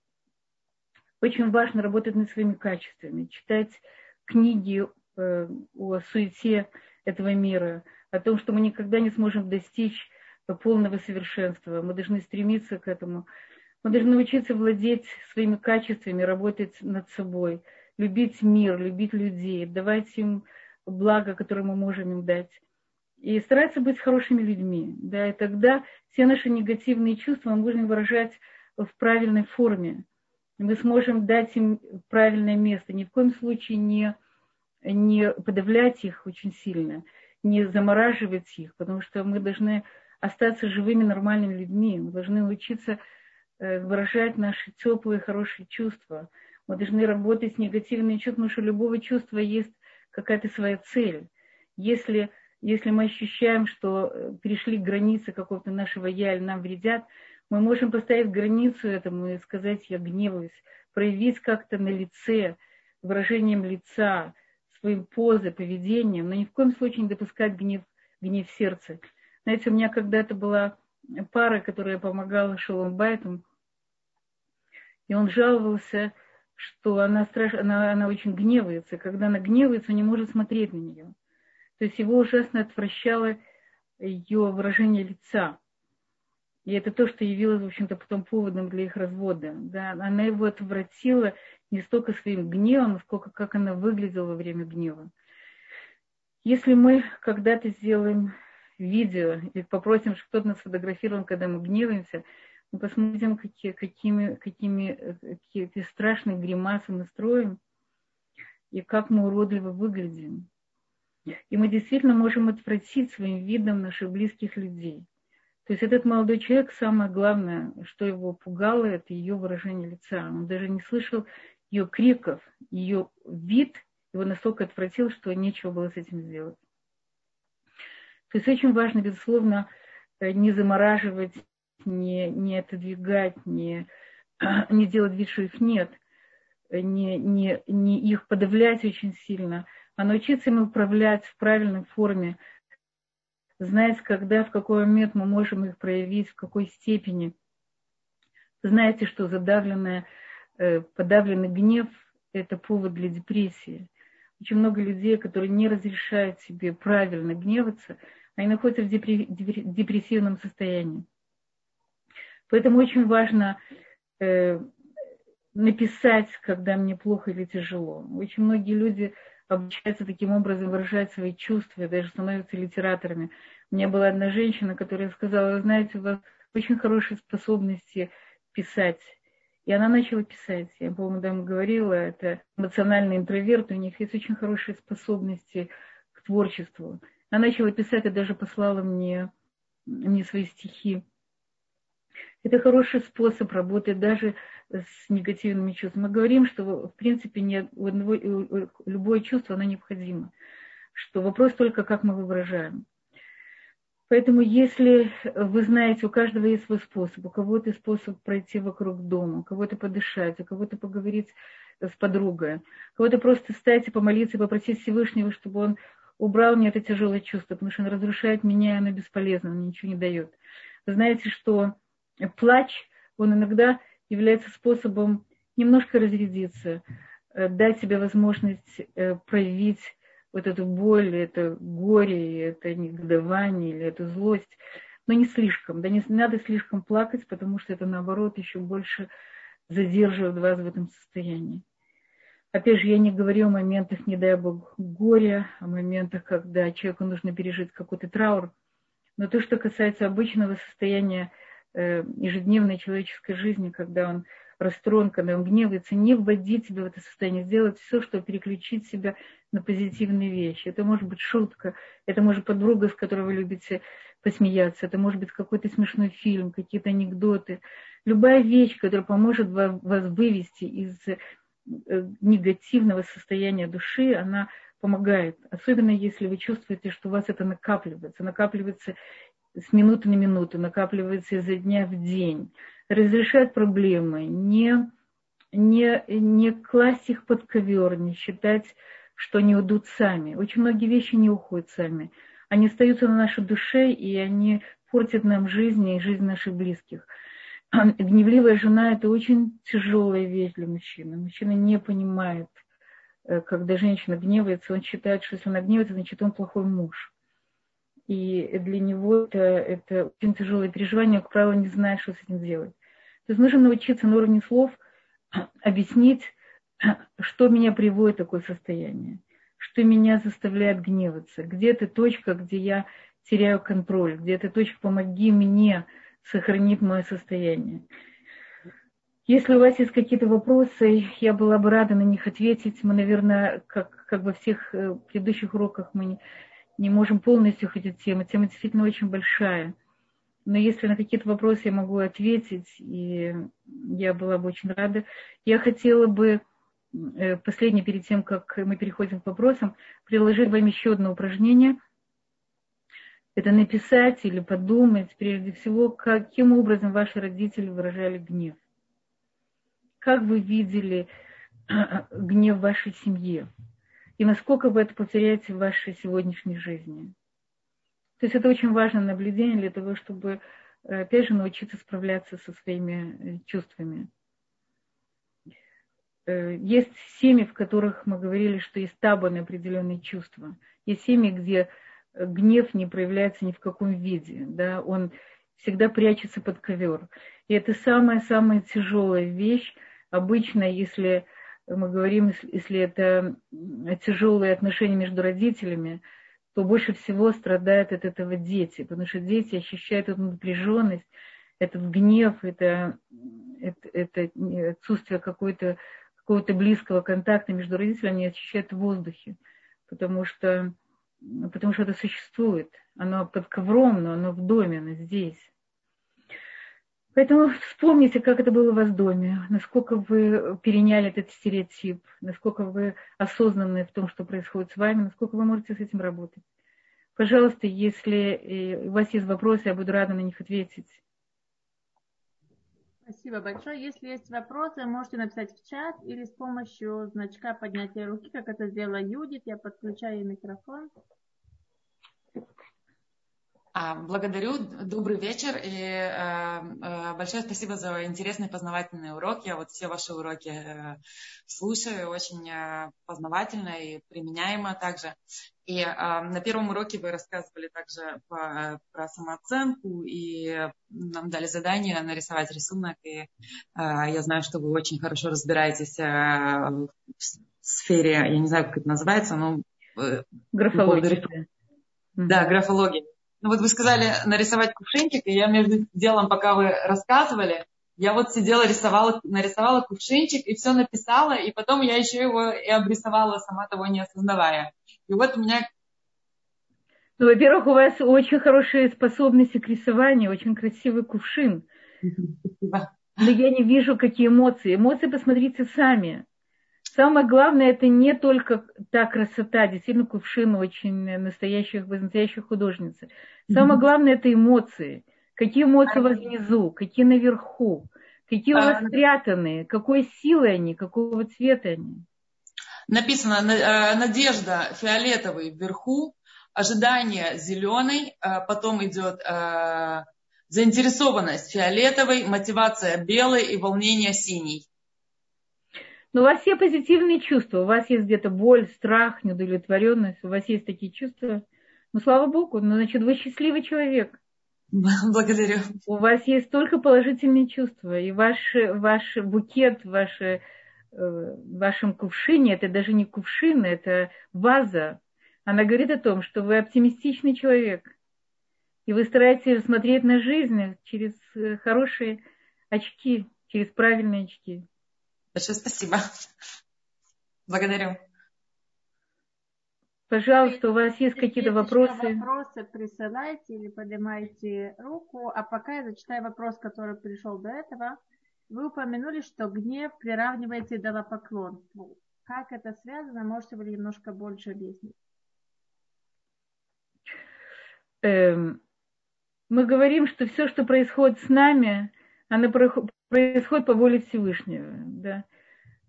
очень важно работать над своими качествами, читать книги э, о суете этого мира, о том, что мы никогда не сможем достичь полного совершенства. Мы должны стремиться к этому. Мы должны научиться владеть своими качествами, работать над собой, любить мир, любить людей, давать им благо, которое мы можем им дать. И стараться быть хорошими людьми. Да, и тогда все наши негативные чувства мы можем выражать в правильной форме. Мы сможем дать им правильное место. Ни в коем случае не, не подавлять их очень сильно не замораживать их, потому что мы должны остаться живыми, нормальными людьми. Мы должны учиться э, выражать наши теплые, хорошие чувства. Мы должны работать с негативными чувствами, потому что у любого чувства есть какая-то своя цель. Если, если мы ощущаем, что э, перешли границы какого-то нашего «я» или нам вредят, мы можем поставить границу этому и сказать «я гневаюсь», проявить как-то на лице, выражением лица, своим позой, поведением, но ни в коем случае не допускать гнев, гнев в сердце. Знаете, у меня когда-то была пара, которая помогала Шолом Байту, и он жаловался, что она, страш... она, она очень гневается. Когда она гневается, он не может смотреть на нее. То есть его ужасно отвращало ее выражение лица. И это то, что явилось, в общем-то, потом поводом для их развода. Да? Она его отвратила не столько своим гневом, сколько как она выглядела во время гнева. Если мы когда-то сделаем видео и попросим, чтобы кто-то нас сфотографировал, когда мы гневаемся, мы посмотрим, какие, какими, какими какие страшные гримасы мы строим и как мы уродливо выглядим. И мы действительно можем отвратить своим видом наших близких людей. То есть этот молодой человек, самое главное, что его пугало, это ее выражение лица. Он даже не слышал ее криков, ее вид его настолько отвратил, что нечего было с этим сделать. То есть очень важно, безусловно, э, не замораживать, не, не отодвигать, не, не делать вид, что их нет, э, не, не, не их подавлять очень сильно, а научиться им управлять в правильной форме, знать, когда, в какой момент мы можем их проявить, в какой степени. Знаете, что задавленная Э, подавленный гнев – это повод для депрессии. Очень много людей, которые не разрешают себе правильно гневаться, они находятся в депрессивном состоянии. Поэтому очень важно э, написать, когда мне плохо или тяжело. Очень многие люди обучаются таким образом выражать свои чувства, даже становятся литераторами. У меня была одна женщина, которая сказала, вы знаете, у вас очень хорошие способности писать. И она начала писать. Я, по-моему, там говорила, это эмоциональный интроверт, у них есть очень хорошие способности к творчеству. Она начала писать и даже послала мне, мне свои стихи. Это хороший способ работать даже с негативными чувствами. Мы говорим, что в принципе не, у одного, любое чувство оно необходимо. Что вопрос только, как мы выражаем. Поэтому если вы знаете, у каждого есть свой способ, у кого-то способ пройти вокруг дома, у кого-то подышать, у кого-то поговорить с подругой, у кого-то просто встать и помолиться попросить Всевышнего, чтобы он убрал мне это тяжелое чувство, потому что он разрушает меня, и оно бесполезно, он ничего не дает. Вы знаете, что плач, он иногда является способом немножко разрядиться, э, дать себе возможность э, проявить вот эту боль, это горе, это негодование или эту злость, но не слишком, да не надо слишком плакать, потому что это наоборот еще больше задерживает вас в этом состоянии. Опять же, я не говорю о моментах, не дай бог, горя, о моментах, когда человеку нужно пережить какой-то траур. Но то, что касается обычного состояния ежедневной человеческой жизни, когда он расстроен, когда он гневается, не вводить себя в это состояние, сделать все, чтобы переключить себя на позитивные вещи. Это может быть шутка, это может быть подруга, с которой вы любите посмеяться, это может быть какой-то смешной фильм, какие-то анекдоты. Любая вещь, которая поможет вас вывести из э, негативного состояния души, она помогает. Особенно если вы чувствуете, что у вас это накапливается. Накапливается с минуты на минуту, накапливается изо дня в день. Разрешать проблемы, не, не, не класть их под ковер, не считать, что они уйдут сами. Очень многие вещи не уходят сами. Они остаются на нашей душе, и они портят нам жизнь и жизнь наших близких. Гневливая жена – это очень тяжелая вещь для мужчины. Мужчина не понимает, э, когда женщина гневается, он считает, что если она гневается, значит, он плохой муж. И для него это, это очень тяжелое переживание, как правило, не знает, что с этим делать. То есть нужно научиться на уровне слов объяснить, что меня приводит в такое состояние, что меня заставляет гневаться, где эта точка, где я теряю контроль, где эта точка, помоги мне сохранить мое состояние. Если у вас есть какие-то вопросы, я была бы рада на них ответить. Мы, наверное, как, как во всех э, предыдущих уроках, мы не можем полностью ходить тему. Тема действительно очень большая. Но если на какие-то вопросы я могу ответить, и я была бы очень рада. Я хотела бы, э, последнее перед тем, как мы переходим к вопросам, приложить вам еще одно упражнение. Это написать или подумать, прежде всего, каким образом ваши родители выражали гнев. Как вы видели гнев в вашей семье? И насколько вы это повторяете в вашей сегодняшней жизни? То есть это очень важное наблюдение для того, чтобы, э, опять же, научиться справляться со своими э, чувствами. Э, есть семьи, в которых мы говорили, что есть табаны определенные чувства. Есть семьи, где гнев не проявляется ни в каком виде. Да? Он всегда прячется под ковер. И это самая-самая тяжелая вещь. Обычно, если мы говорим, если это тяжелые отношения между родителями, то больше всего страдают от этого дети, потому что дети ощущают эту напряженность, этот гнев, это, это, это отсутствие какой-то, какого-то близкого контакта между родителями, они ощущают в воздухе, потому что, потому что это существует. Оно под ковром, но оно в доме, оно здесь. Поэтому вспомните, как это было у вас в доме, насколько вы переняли этот стереотип, насколько вы осознанны в том, что происходит с вами, насколько вы можете с этим работать. Пожалуйста, если у вас есть вопросы, я буду рада на них ответить. Спасибо большое. Если есть вопросы, можете написать в чат или с помощью значка поднятия руки, как это сделала Юдит. Я подключаю микрофон. А, благодарю, добрый вечер и э, э, большое спасибо за интересный познавательный урок. Я вот все ваши уроки э, слушаю, очень познавательно и применяемо также. И на первом уроке вы рассказывали также по, про самооценку и нам дали задание нарисовать рисунок. И я знаю, что вы очень хорошо разбираетесь в сфере, я не знаю, как это называется, но... Графология. Да, графология. Ну вот вы сказали нарисовать кувшинчик, и я между делом, пока вы рассказывали, я вот сидела, рисовала, нарисовала кувшинчик и все написала, и потом я еще его и обрисовала, сама того не осознавая. И вот у меня... Ну, во-первых, у вас очень хорошие способности к рисованию, очень красивый кувшин. Спасибо. Но я не вижу, какие эмоции. Эмоции посмотрите сами. Самое главное, это не только та красота, действительно, кувшин очень настоящих, настоящая художница. Самое главное, это эмоции. Какие эмоции у вас внизу, какие наверху, какие у вас спрятанные, какой силы они, какого цвета они. Написано э, надежда фиолетовый вверху, ожидание зеленый, э, потом идет э, заинтересованность фиолетовой, мотивация белой и волнение синий. Но у вас все позитивные чувства. У вас есть где-то боль, страх, неудовлетворенность. У вас есть такие чувства. Ну, слава Богу, ну, значит, вы счастливый человек. Благодарю. У вас есть только положительные чувства. И ваш, ваш букет, ваш, э, в вашем кувшине, это даже не кувшин, это ваза. Она говорит о том, что вы оптимистичный человек. И вы стараетесь смотреть на жизнь через э, хорошие очки, через правильные очки. Большое спасибо. Благодарю. Пожалуйста, у вас есть какие-то вопросы? Вопросы присылайте или поднимайте руку. А пока я зачитаю вопрос, который пришел до этого. Вы упомянули, что гнев приравнивается идолопоклонству. Как это связано, можете вы немножко больше объяснить? Эм, мы говорим, что все, что происходит с нами, оно происходит по воле Всевышнего. Да?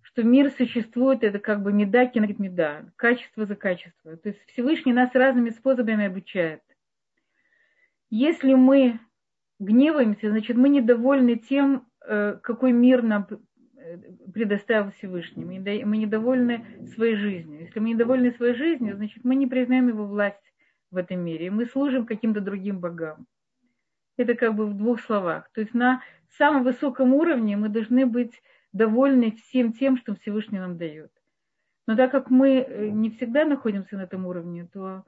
Что мир существует, это как бы меда кинет меда, качество за качество. То есть Всевышний нас разными способами обучает. Если мы гневаемся, значит, мы недовольны тем, э, какой мир нам э, предоставил Всевышний. Мы недовольны своей жизнью. Если мы недовольны своей жизнью, значит, мы не признаем его власть в этом мире. Мы служим каким-то другим богам. Это как бы в двух словах. То есть на самом высоком уровне мы должны быть довольны всем тем, что Всевышний нам дает. Но так как мы э, не всегда находимся на этом уровне, то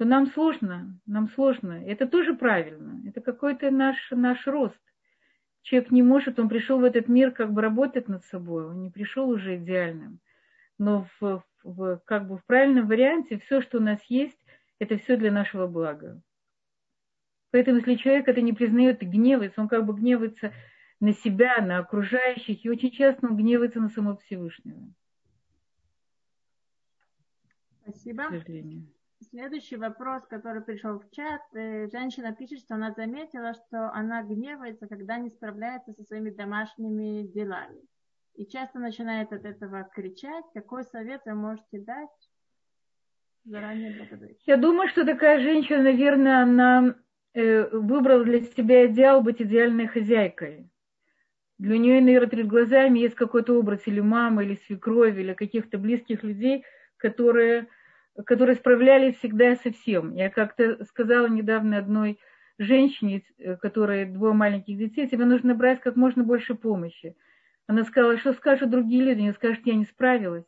то нам сложно, нам сложно. Это тоже правильно. Это какой-то наш, наш рост. Человек не может, он пришел в этот мир как бы работать над собой, он не пришел уже идеальным. Но в, в, как бы в правильном варианте все, что у нас есть, это все для нашего блага. Поэтому если человек это не признает гневается, он как бы гневается на себя, на окружающих, и очень часто он гневается на самого Всевышнего. Спасибо. К сожалению. Следующий вопрос, который пришел в чат. Э, женщина пишет, что она заметила, что она гневается, когда не справляется со своими домашними делами. И часто начинает от этого кричать. Какой совет вы можете дать? Заранее благодарю. Я думаю, что такая женщина, наверное, она выбрала для себя идеал быть идеальной хозяйкой. Для нее, наверное, перед глазами есть какой-то образ или мамы, или свекрови, или каких-то близких людей, которые которые справлялись всегда со всем. Я как-то сказала недавно одной женщине, э, которая двое маленьких детей, тебе нужно брать как можно больше помощи. Она сказала, что скажут другие люди, они скажут, я не справилась.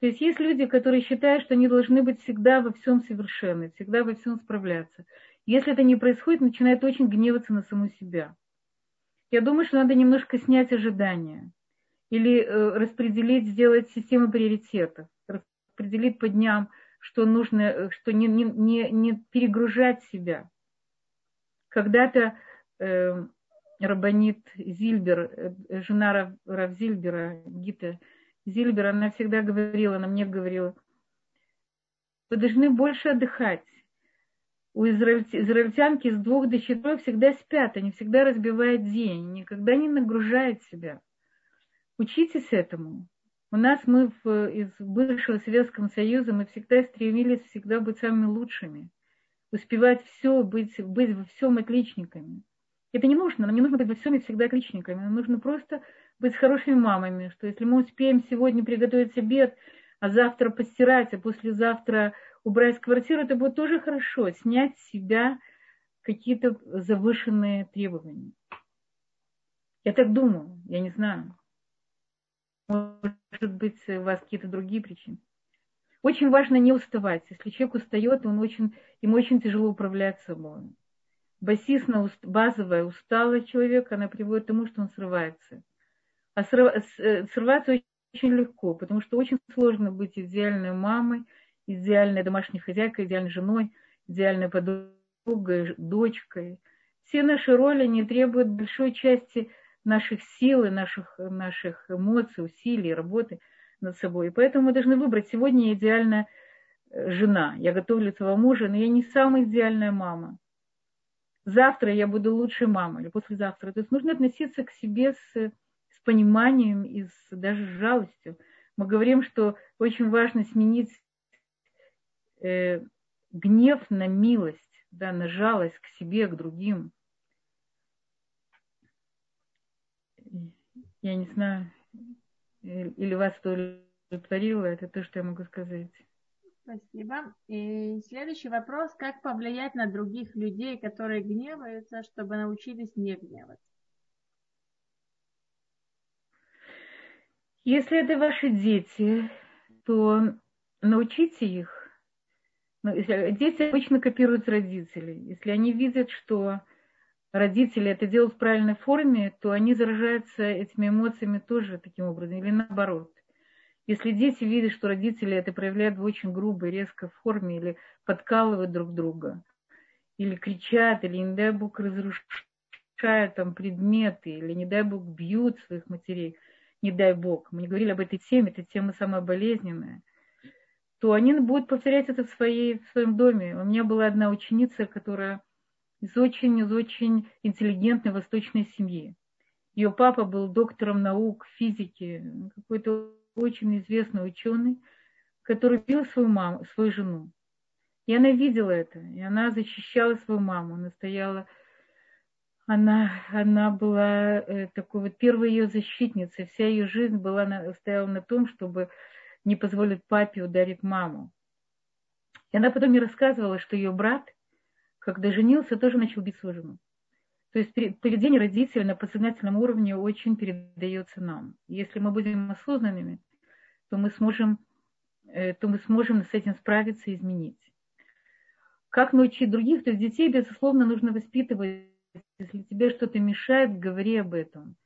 То есть есть люди, которые считают, что они должны быть всегда во всем совершенны, всегда во всем справляться. Если это не происходит, начинает очень гневаться на саму себя. Я думаю, что надо немножко снять ожидания или э, распределить, сделать систему приоритетов, распределить по дням, что нужно, э, что не, не, не, не перегружать себя. Когда-то э, Рабанит Зильбер, э, жена Рав, Рав Зильбера, Гита Зильбер, она всегда говорила, она мне говорила, вы должны больше отдыхать. У израильтянки с двух до четырех всегда спят, они всегда разбивают день, никогда не нагружают себя. Учитесь этому. У нас мы в, из бывшего Советского Союза, мы всегда стремились всегда быть самыми лучшими. Успевать все, быть, быть во всем отличниками. Это не нужно, нам не нужно быть во всем и всегда отличниками. Нам нужно просто быть хорошими мамами, что если мы успеем сегодня приготовить обед, а завтра постирать, а послезавтра убрать квартиру, это будет тоже хорошо. Снять с себя какие-то завышенные требования. Я так думаю, я не знаю. Может быть, у вас какие-то другие причины. Очень важно не уставать. Если человек устает, он очень, ему очень тяжело управлять собой. Басисно, базовая усталость человека, она приводит к тому, что он срывается. А э, срываться очень легко, потому что очень сложно быть идеальной мамой, идеальной домашней хозяйкой, идеальной женой, идеальной подругой, дочкой. Все наши роли не требуют большой части наших сил и наших, наших эмоций, усилий, работы над собой. Поэтому мы должны выбрать. Сегодня я идеальная э, жена, я готовлю своего мужа, но я не самая идеальная мама. Завтра я буду лучшей мамой или послезавтра. То есть нужно относиться к себе с, с пониманием и с, даже с жалостью. Мы говорим, что очень важно сменить э, гнев на милость, да, на жалость к себе, к другим. Я не знаю, или вас это удовлетворило, это то, что я могу сказать. Спасибо. И следующий вопрос. Как повлиять на других людей, которые гневаются, чтобы научились не гневаться? Если это ваши дети, то научите их. Ну, дети обычно копируют родителей. Если они видят, что родители это делают в правильной форме, то они заражаются этими эмоциями тоже таким образом, или наоборот. Если дети видят, что родители это проявляют в очень грубой, резкой форме, или подкалывают друг друга, или кричат, или, не дай Бог, разрушают там предметы или, не дай бог, бьют своих матерей, не дай бог, мы не говорили об этой теме, эта тема самая болезненная, то они будут повторять это в, своей, в своем доме. У меня была одна ученица, которая из очень, из очень интеллигентной восточной семьи. Ее папа был доктором наук, физики, какой-то очень известный ученый, который бил свою маму, свою жену. И она видела это, и она защищала свою маму, она стояла, она, она была э, такой вот первой ее защитницей, вся ее жизнь была на, стояла на том, чтобы не позволить папе ударить маму. И она потом мне рассказывала, что ее брат, когда женился, тоже начал бить свою жену. То есть поведение родителей на подсознательном уровне очень передается нам. Если мы будем осознанными, то мы сможем, э, то мы сможем с этим справиться и изменить. Как научить других? То есть детей, безусловно, нужно воспитывать. Если тебе что-то мешает, говори об этом.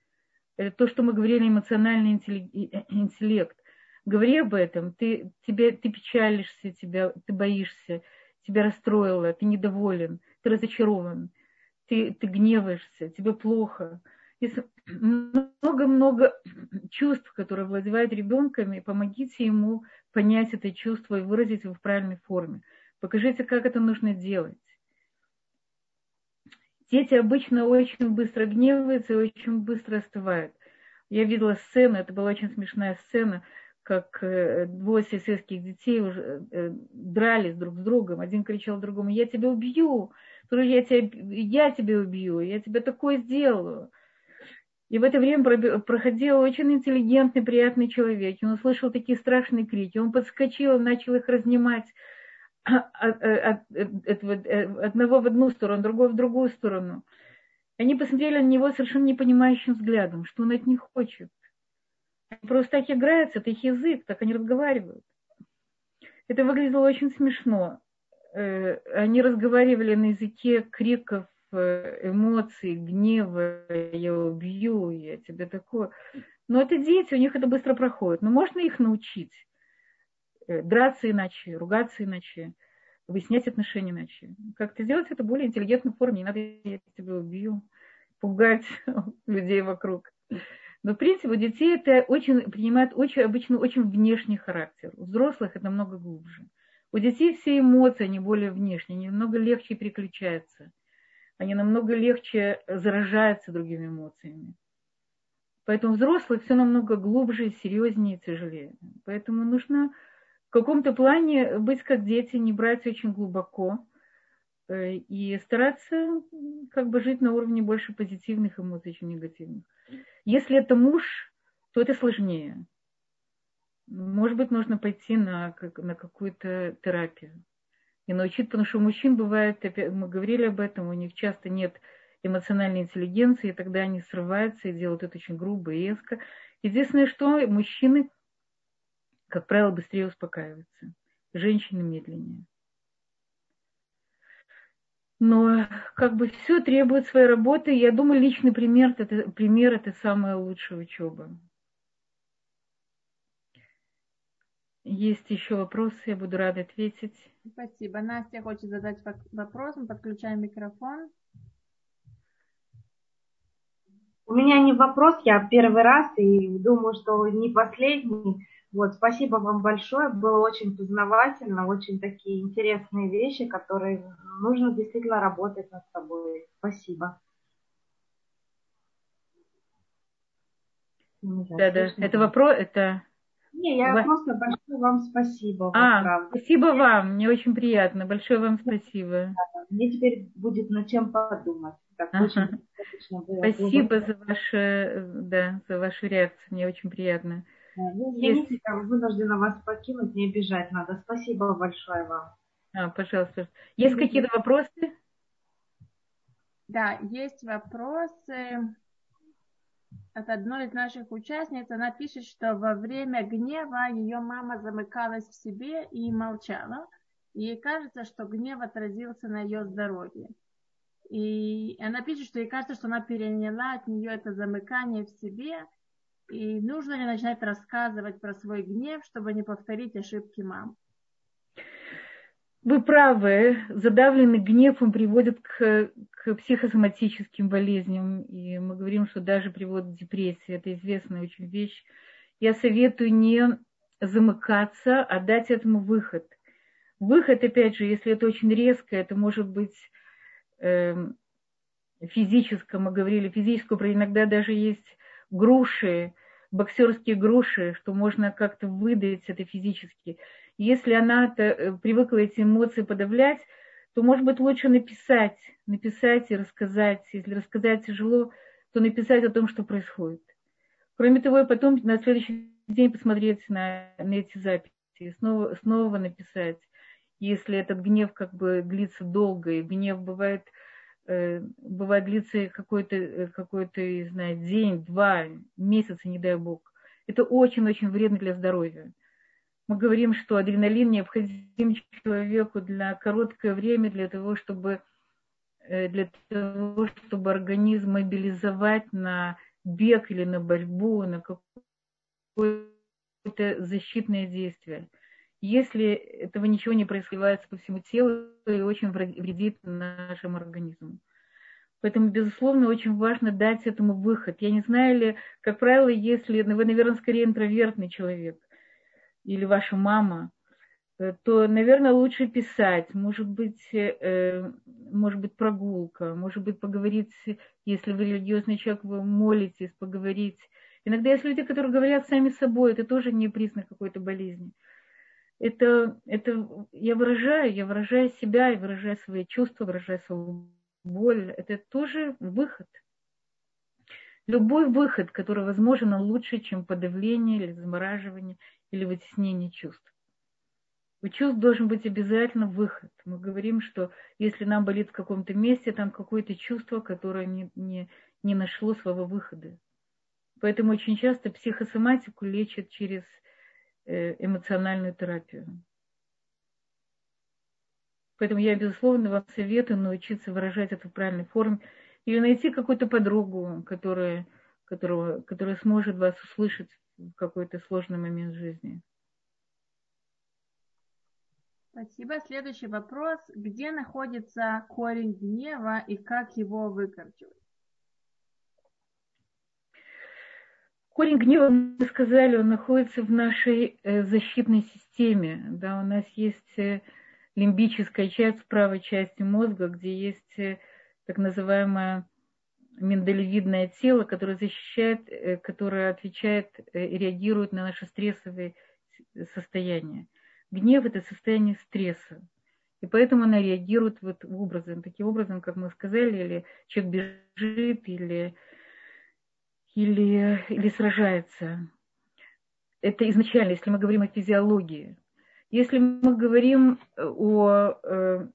Это то, что мы говорили, эмоциональный интеллект. Говори об этом. Ты, тебе, ты печалишься, тебя, ты боишься, тебя расстроило, ты недоволен, ты разочарован, ты, ты гневаешься, тебе плохо. Много-много чувств, которые владевают ребенком, и помогите ему понять это чувство и выразить его в правильной форме. Покажите, как это нужно делать. Дети обычно очень быстро гневаются и очень быстро остывают. Я видела сцену, это была очень смешная сцена, как э, двое соседских детей уже э, дрались друг с другом. Один кричал другому, я тебя убью, я тебя, я тебя убью, я тебе такое сделаю. И в это время проходил очень интеллигентный, приятный человек. Он услышал такие страшные крики. Он подскочил, начал их разнимать от, от, от одного в одну сторону, другого в другую сторону. Они посмотрели на него совершенно непонимающим взглядом, что он от них хочет. Они просто так играются, это их язык, так они разговаривают. Это выглядело очень смешно. Э, они разговаривали на языке криков, э, эмоций, гнева, я убью, я тебе такое. Но это дети, у них это быстро проходит. Но можно их научить э, драться иначе, ругаться иначе, выяснять отношения иначе. Как-то сделать это более интеллигентной форме. Не надо, я тебя убью, пугать людей вокруг. Но, в принципе, у детей это очень, принимает очень, обычно очень внешний характер. У взрослых это намного глубже. У детей все эмоции, они более внешние, они намного легче переключаются. Они намного легче заражаются другими эмоциями. Поэтому взрослых все намного глубже, серьезнее и тяжелее. Поэтому нужно в каком-то плане быть как дети, не брать очень глубоко и стараться как бы жить на уровне больше позитивных эмоций, чем негативных. Если это муж, то это сложнее. Может быть, нужно пойти на, на какую-то терапию и научить, потому что у мужчин бывает, мы говорили об этом, у них часто нет эмоциональной интеллигенции, и тогда они срываются и делают это очень грубо и резко. Единственное, что мужчины, как правило, быстрее успокаиваются, женщины медленнее. Но как бы все требует своей работы. Я думаю, личный пример это, пример это самая лучшая учеба. Есть еще вопросы, я буду рада ответить. Спасибо. Настя хочет задать вопрос, мы подключаем микрофон. У меня не вопрос, я первый раз и думаю, что не последний. Вот, спасибо вам большое, было очень познавательно, очень такие интересные вещи, которые нужно действительно работать над собой. Спасибо. Да, да. Это вопрос, это. Не, я Вы... просто большое вам спасибо. А, спасибо вам, мне очень приятно. Большое вам спасибо. Мне теперь будет над чем подумать. Так, ага. Спасибо за ваше, да, за вашу реакцию, мне очень приятно. Ну, извините, я вынуждена вас покинуть, не обижать надо. Спасибо большое вам. А, пожалуйста. Есть какие-то вопросы? Да, есть вопросы от одной из наших участниц. Она пишет, что во время гнева ее мама замыкалась в себе и молчала. И ей кажется, что гнев отразился на ее здоровье. И она пишет, что ей кажется, что она переняла от нее это замыкание в себе – и нужно ли начинать рассказывать про свой гнев, чтобы не повторить ошибки мам? Вы правы, задавленный гнев он приводит к, к психосоматическим болезням. И мы говорим, что даже приводит к депрессии. Это известная очень вещь. Я советую не замыкаться, а дать этому выход. Выход, опять же, если это очень резко, это может быть э, физическое, мы говорили, физическое, иногда даже есть груши, боксерские груши, что можно как-то выдать это физически. Если она э, привыкла эти эмоции подавлять, то, может быть, лучше написать, написать и рассказать. Если рассказать тяжело, то написать о том, что происходит. Кроме того, потом на следующий день посмотреть на, на эти записи и снова, снова написать. Если этот гнев как бы длится долго, и гнев бывает, э, бывает длится какой-то, э, какой-то, не знаю, день, два, месяца, не дай бог. Это очень-очень вредно для здоровья мы говорим, что адреналин необходим человеку для короткое время, для того, чтобы, э, для того, чтобы организм мобилизовать на бег или на борьбу, на какое-то защитное действие. Если этого ничего не происходит по всему телу, то очень вредит нашему организму. Поэтому, безусловно, очень важно дать этому выход. Я не знаю ли, как правило, если вы, наверное, скорее интровертный человек – или ваша мама, э, то, наверное, лучше писать. Может быть, э, может быть, прогулка, может быть, поговорить, если вы религиозный человек, вы молитесь, поговорить. Иногда есть люди, которые говорят сами собой, это тоже не признак какой-то болезни. Это, это я выражаю, я выражаю себя, я выражаю свои чувства, выражаю свою боль. Это тоже выход. Любой выход, который возможен, лучше, чем подавление или замораживание или вытеснение чувств. У чувств должен быть обязательно выход. Мы говорим, что если нам болит в каком-то месте, там какое-то чувство, которое не, не, не нашло своего выхода. Поэтому очень часто психосоматику лечат через эмоциональную терапию. Поэтому я, безусловно, вам советую научиться выражать это в правильной форме или найти какую-то подругу, которая, которая, которая сможет вас услышать в какой-то сложный момент жизни. Спасибо. Следующий вопрос. Где находится корень гнева и как его выкорчевать? Корень гнева, мы сказали, он находится в нашей э, защитной системе. Да, у нас есть э, лимбическая часть в правой части мозга, где есть э, так называемая миндалевидное тело, которое защищает, которое отвечает и реагирует на наши стрессовые состояния. Гнев – это состояние стресса. И поэтому она реагирует вот образом, таким образом, как мы сказали, или человек бежит, или, или, или сражается. Это изначально, если мы говорим о физиологии. Если мы говорим о э,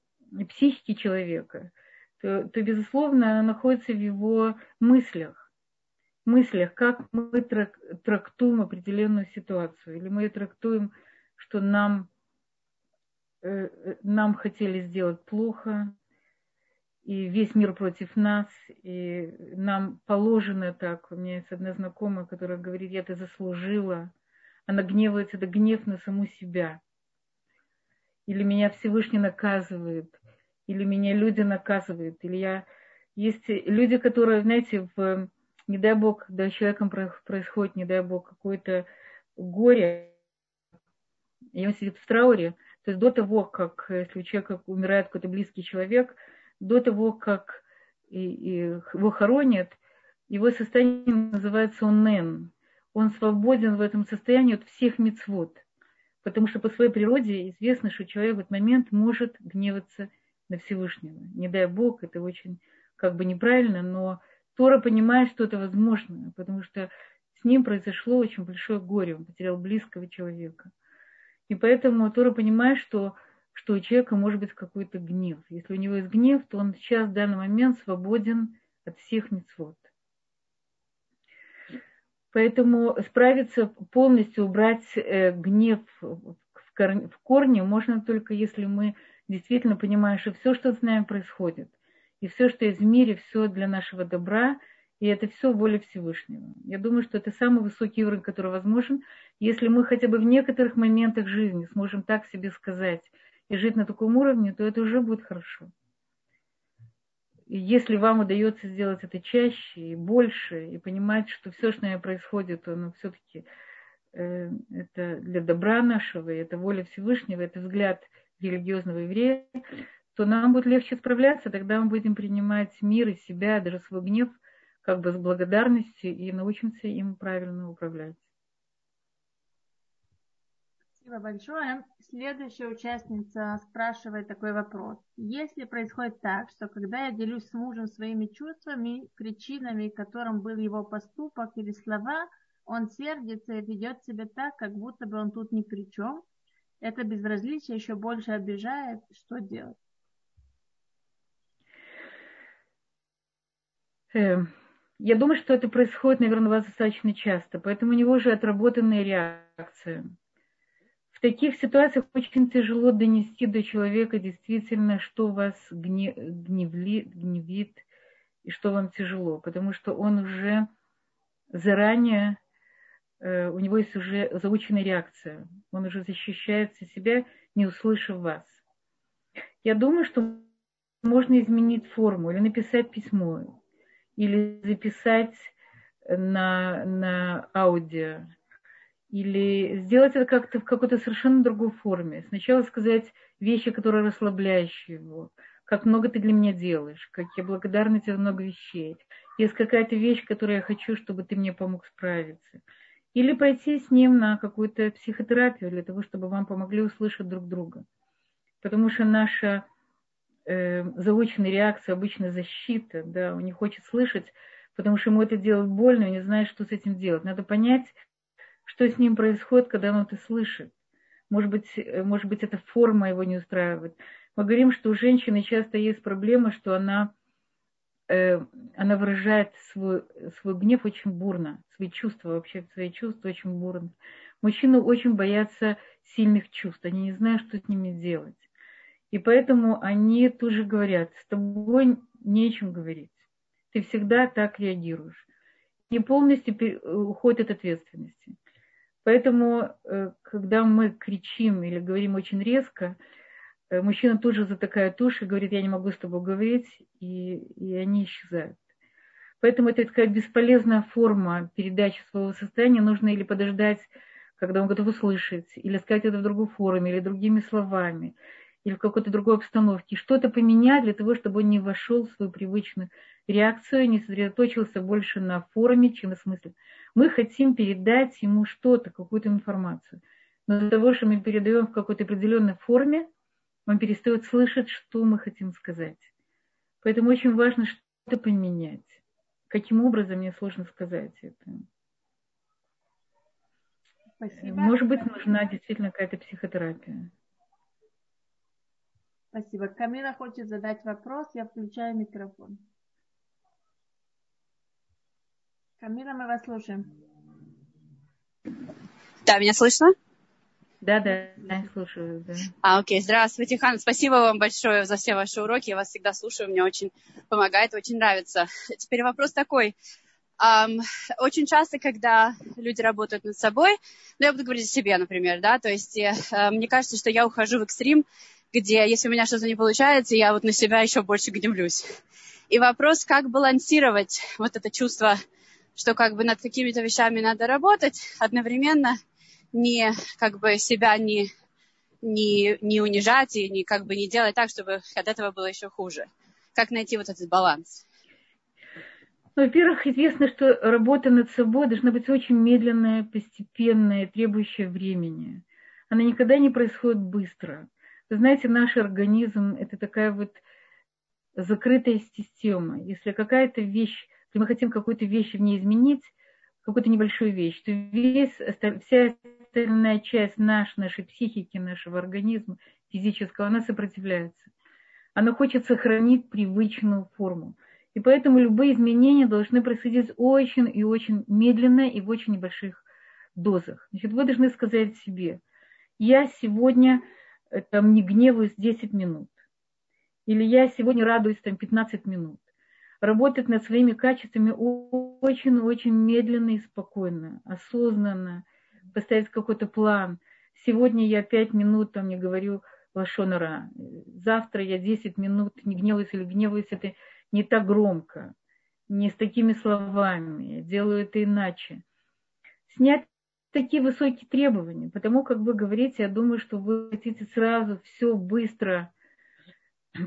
психике человека, то, то безусловно, она находится в его мыслях. Мыслях, как мы трактуем определенную ситуацию. Или мы трактуем, что нам, э, нам хотели сделать плохо, и весь мир против нас, и нам положено так. У меня есть одна знакомая, которая говорит, я это заслужила. Она гневается, это гнев на саму себя. Или меня Всевышний наказывает или меня люди наказывают, или я... Есть люди, которые, знаете, в, не дай бог, когда с человеком происходит, не дай бог, какое-то горе, и он сидит в трауре, то есть до того, как, если у человека умирает какой-то близкий человек, до того, как его хоронят, его состояние называется онен. Он свободен в этом состоянии от всех мецвод. Потому что по своей природе известно, что человек в этот момент может гневаться на Всевышнего. Не дай Бог, это очень как бы неправильно, но Тора понимает, что это возможно, потому что с ним произошло очень большое горе, он потерял близкого человека. И поэтому Тора понимает, что, что у человека может быть какой-то гнев. Если у него есть гнев, то он сейчас в данный момент свободен от всех мецвод. Поэтому справиться полностью, убрать э, гнев в корне можно только если мы действительно понимаешь, что все, что с нами происходит, и все, что есть в мире, все для нашего добра, и это все воля Всевышнего. Я думаю, что это самый высокий уровень, который возможен, если мы хотя бы в некоторых моментах жизни сможем так себе сказать, и жить на таком уровне, то это уже будет хорошо. И если вам удается сделать это чаще и больше, и понимать, что все, что с нами происходит, оно все-таки э, это для добра нашего, и это воля Всевышнего, это взгляд религиозного еврея, то нам будет легче справляться, тогда мы будем принимать мир и себя, даже свой гнев, как бы с благодарностью, и научимся им правильно управлять. Спасибо большое. Следующая участница спрашивает такой вопрос. Если происходит так, что когда я делюсь с мужем своими чувствами, причинами, которым был его поступок или слова, он сердится и ведет себя так, как будто бы он тут ни при чем, это безразличие еще больше обижает, что делать? Эм, я думаю, что это происходит, наверное, у вас достаточно часто, поэтому у него уже отработанная реакция в таких ситуациях очень тяжело донести до человека действительно, что вас гневли, гневит и что вам тяжело, потому что он уже заранее, э, у него есть уже заученная реакция, он уже защищается себя, не услышав вас. Я думаю, что можно изменить форму или написать письмо, или записать на, на аудио, или сделать это как-то в какой-то совершенно другой форме. Сначала сказать вещи, которые расслабляющие его. Как много ты для меня делаешь, как я благодарна тебе за много вещей. Есть какая-то вещь, которую я хочу, чтобы ты мне помог справиться. Или пойти с ним на какую-то психотерапию для того, чтобы вам помогли услышать друг друга. Потому что наша э, заученная реакция, обычно защита, да, он не хочет слышать, потому что ему это делает больно, и не знает, что с этим делать. Надо понять, что с ним происходит, когда он это слышит. Может быть, э, может быть, эта форма его не устраивает. Мы говорим, что у женщины часто есть проблема, что она, э, она выражает свой, свой гнев очень бурно, свои чувства, вообще свои чувства очень бурно. Мужчины очень боятся сильных чувств, они не знают, что с ними делать. И поэтому они тут же говорят, с тобой нечем говорить. Ты всегда так реагируешь. Не полностью уходит от ответственности. Поэтому, э, когда мы кричим или говорим очень резко, э, мужчина тут же затыкает уши, говорит, я не могу с тобой говорить, и, и они исчезают. Поэтому это такая бесполезная форма передачи своего состояния. Нужно или подождать, когда он готов услышать, или сказать это в другой форме, или другими словами, или в какой-то другой обстановке. Что-то поменять для того, чтобы он не вошел в свою привычную реакцию, не сосредоточился больше на форме, чем на смысле. Мы хотим передать ему что-то, какую-то информацию. Но для того, что мы передаем в какой-то определенной форме, он перестает слышать, что мы хотим сказать. Поэтому очень важно что-то поменять. Каким образом, мне сложно сказать это. Спасибо. Может быть, нужна действительно какая-то психотерапия. Спасибо. Камила хочет задать вопрос. Я включаю микрофон. Камила, мы вас слушаем. Да, меня слышно? Да, да, я слушаю. Да. А, окей. Здравствуйте, Хан. Спасибо вам большое за все ваши уроки. Я вас всегда слушаю. Мне очень помогает, очень нравится. Теперь вопрос такой. Um, очень часто, когда люди работают над собой, ну, я буду говорить о себе, например, да, то есть uh, мне кажется, что я ухожу в экстрим, где, если у меня что-то не получается, я вот на себя еще больше гневлюсь. И вопрос, как балансировать вот это чувство что как бы над какими-то вещами надо работать, одновременно не как бы себя не, не, не унижать и не как бы не делать так, чтобы от этого было еще хуже. Как найти вот этот баланс? Ну, во-первых, известно, что работа над собой должна быть очень медленная, постепенная, требующая времени. Она никогда не происходит быстро. Знаете, наш организм – это такая вот закрытая система. Если какая-то вещь если мы хотим какую-то вещь в ней изменить, какую-то небольшую вещь, то весь, вся остальная часть наш, нашей психики, нашего организма физического, она сопротивляется. Она хочет сохранить привычную форму. И поэтому любые изменения должны происходить очень и очень медленно и в очень небольших дозах. Значит, вы должны сказать себе, я сегодня там, не гневаюсь 10 минут. Или я сегодня радуюсь там 15 минут работать над своими качествами очень-очень медленно и спокойно, осознанно, поставить какой-то план. Сегодня я пять минут там не говорю лошонара. Завтра я 10 минут не гневаюсь или гневаюсь, это не так громко, не с такими словами, делаю это иначе. Снять такие высокие требования, потому как вы говорите, я думаю, что вы хотите сразу все быстро.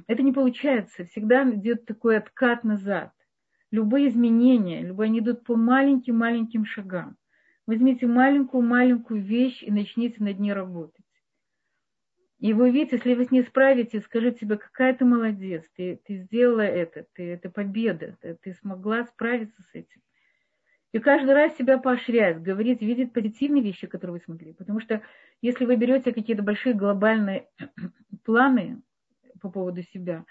Это не получается, всегда идет такой откат назад. Любые изменения, любые, они идут по маленьким-маленьким шагам. Возьмите маленькую-маленькую вещь и начните над ней работать. И вы видите, если вы с ней справитесь, скажите себе, какая ты молодец, ты, ты сделала это, ты, это победа, ты, ты смогла справиться с этим. И каждый раз себя поощрять, говорить, видеть позитивные вещи, которые вы смогли. Потому что если вы берете какие-то большие глобальные планы по поводу себя,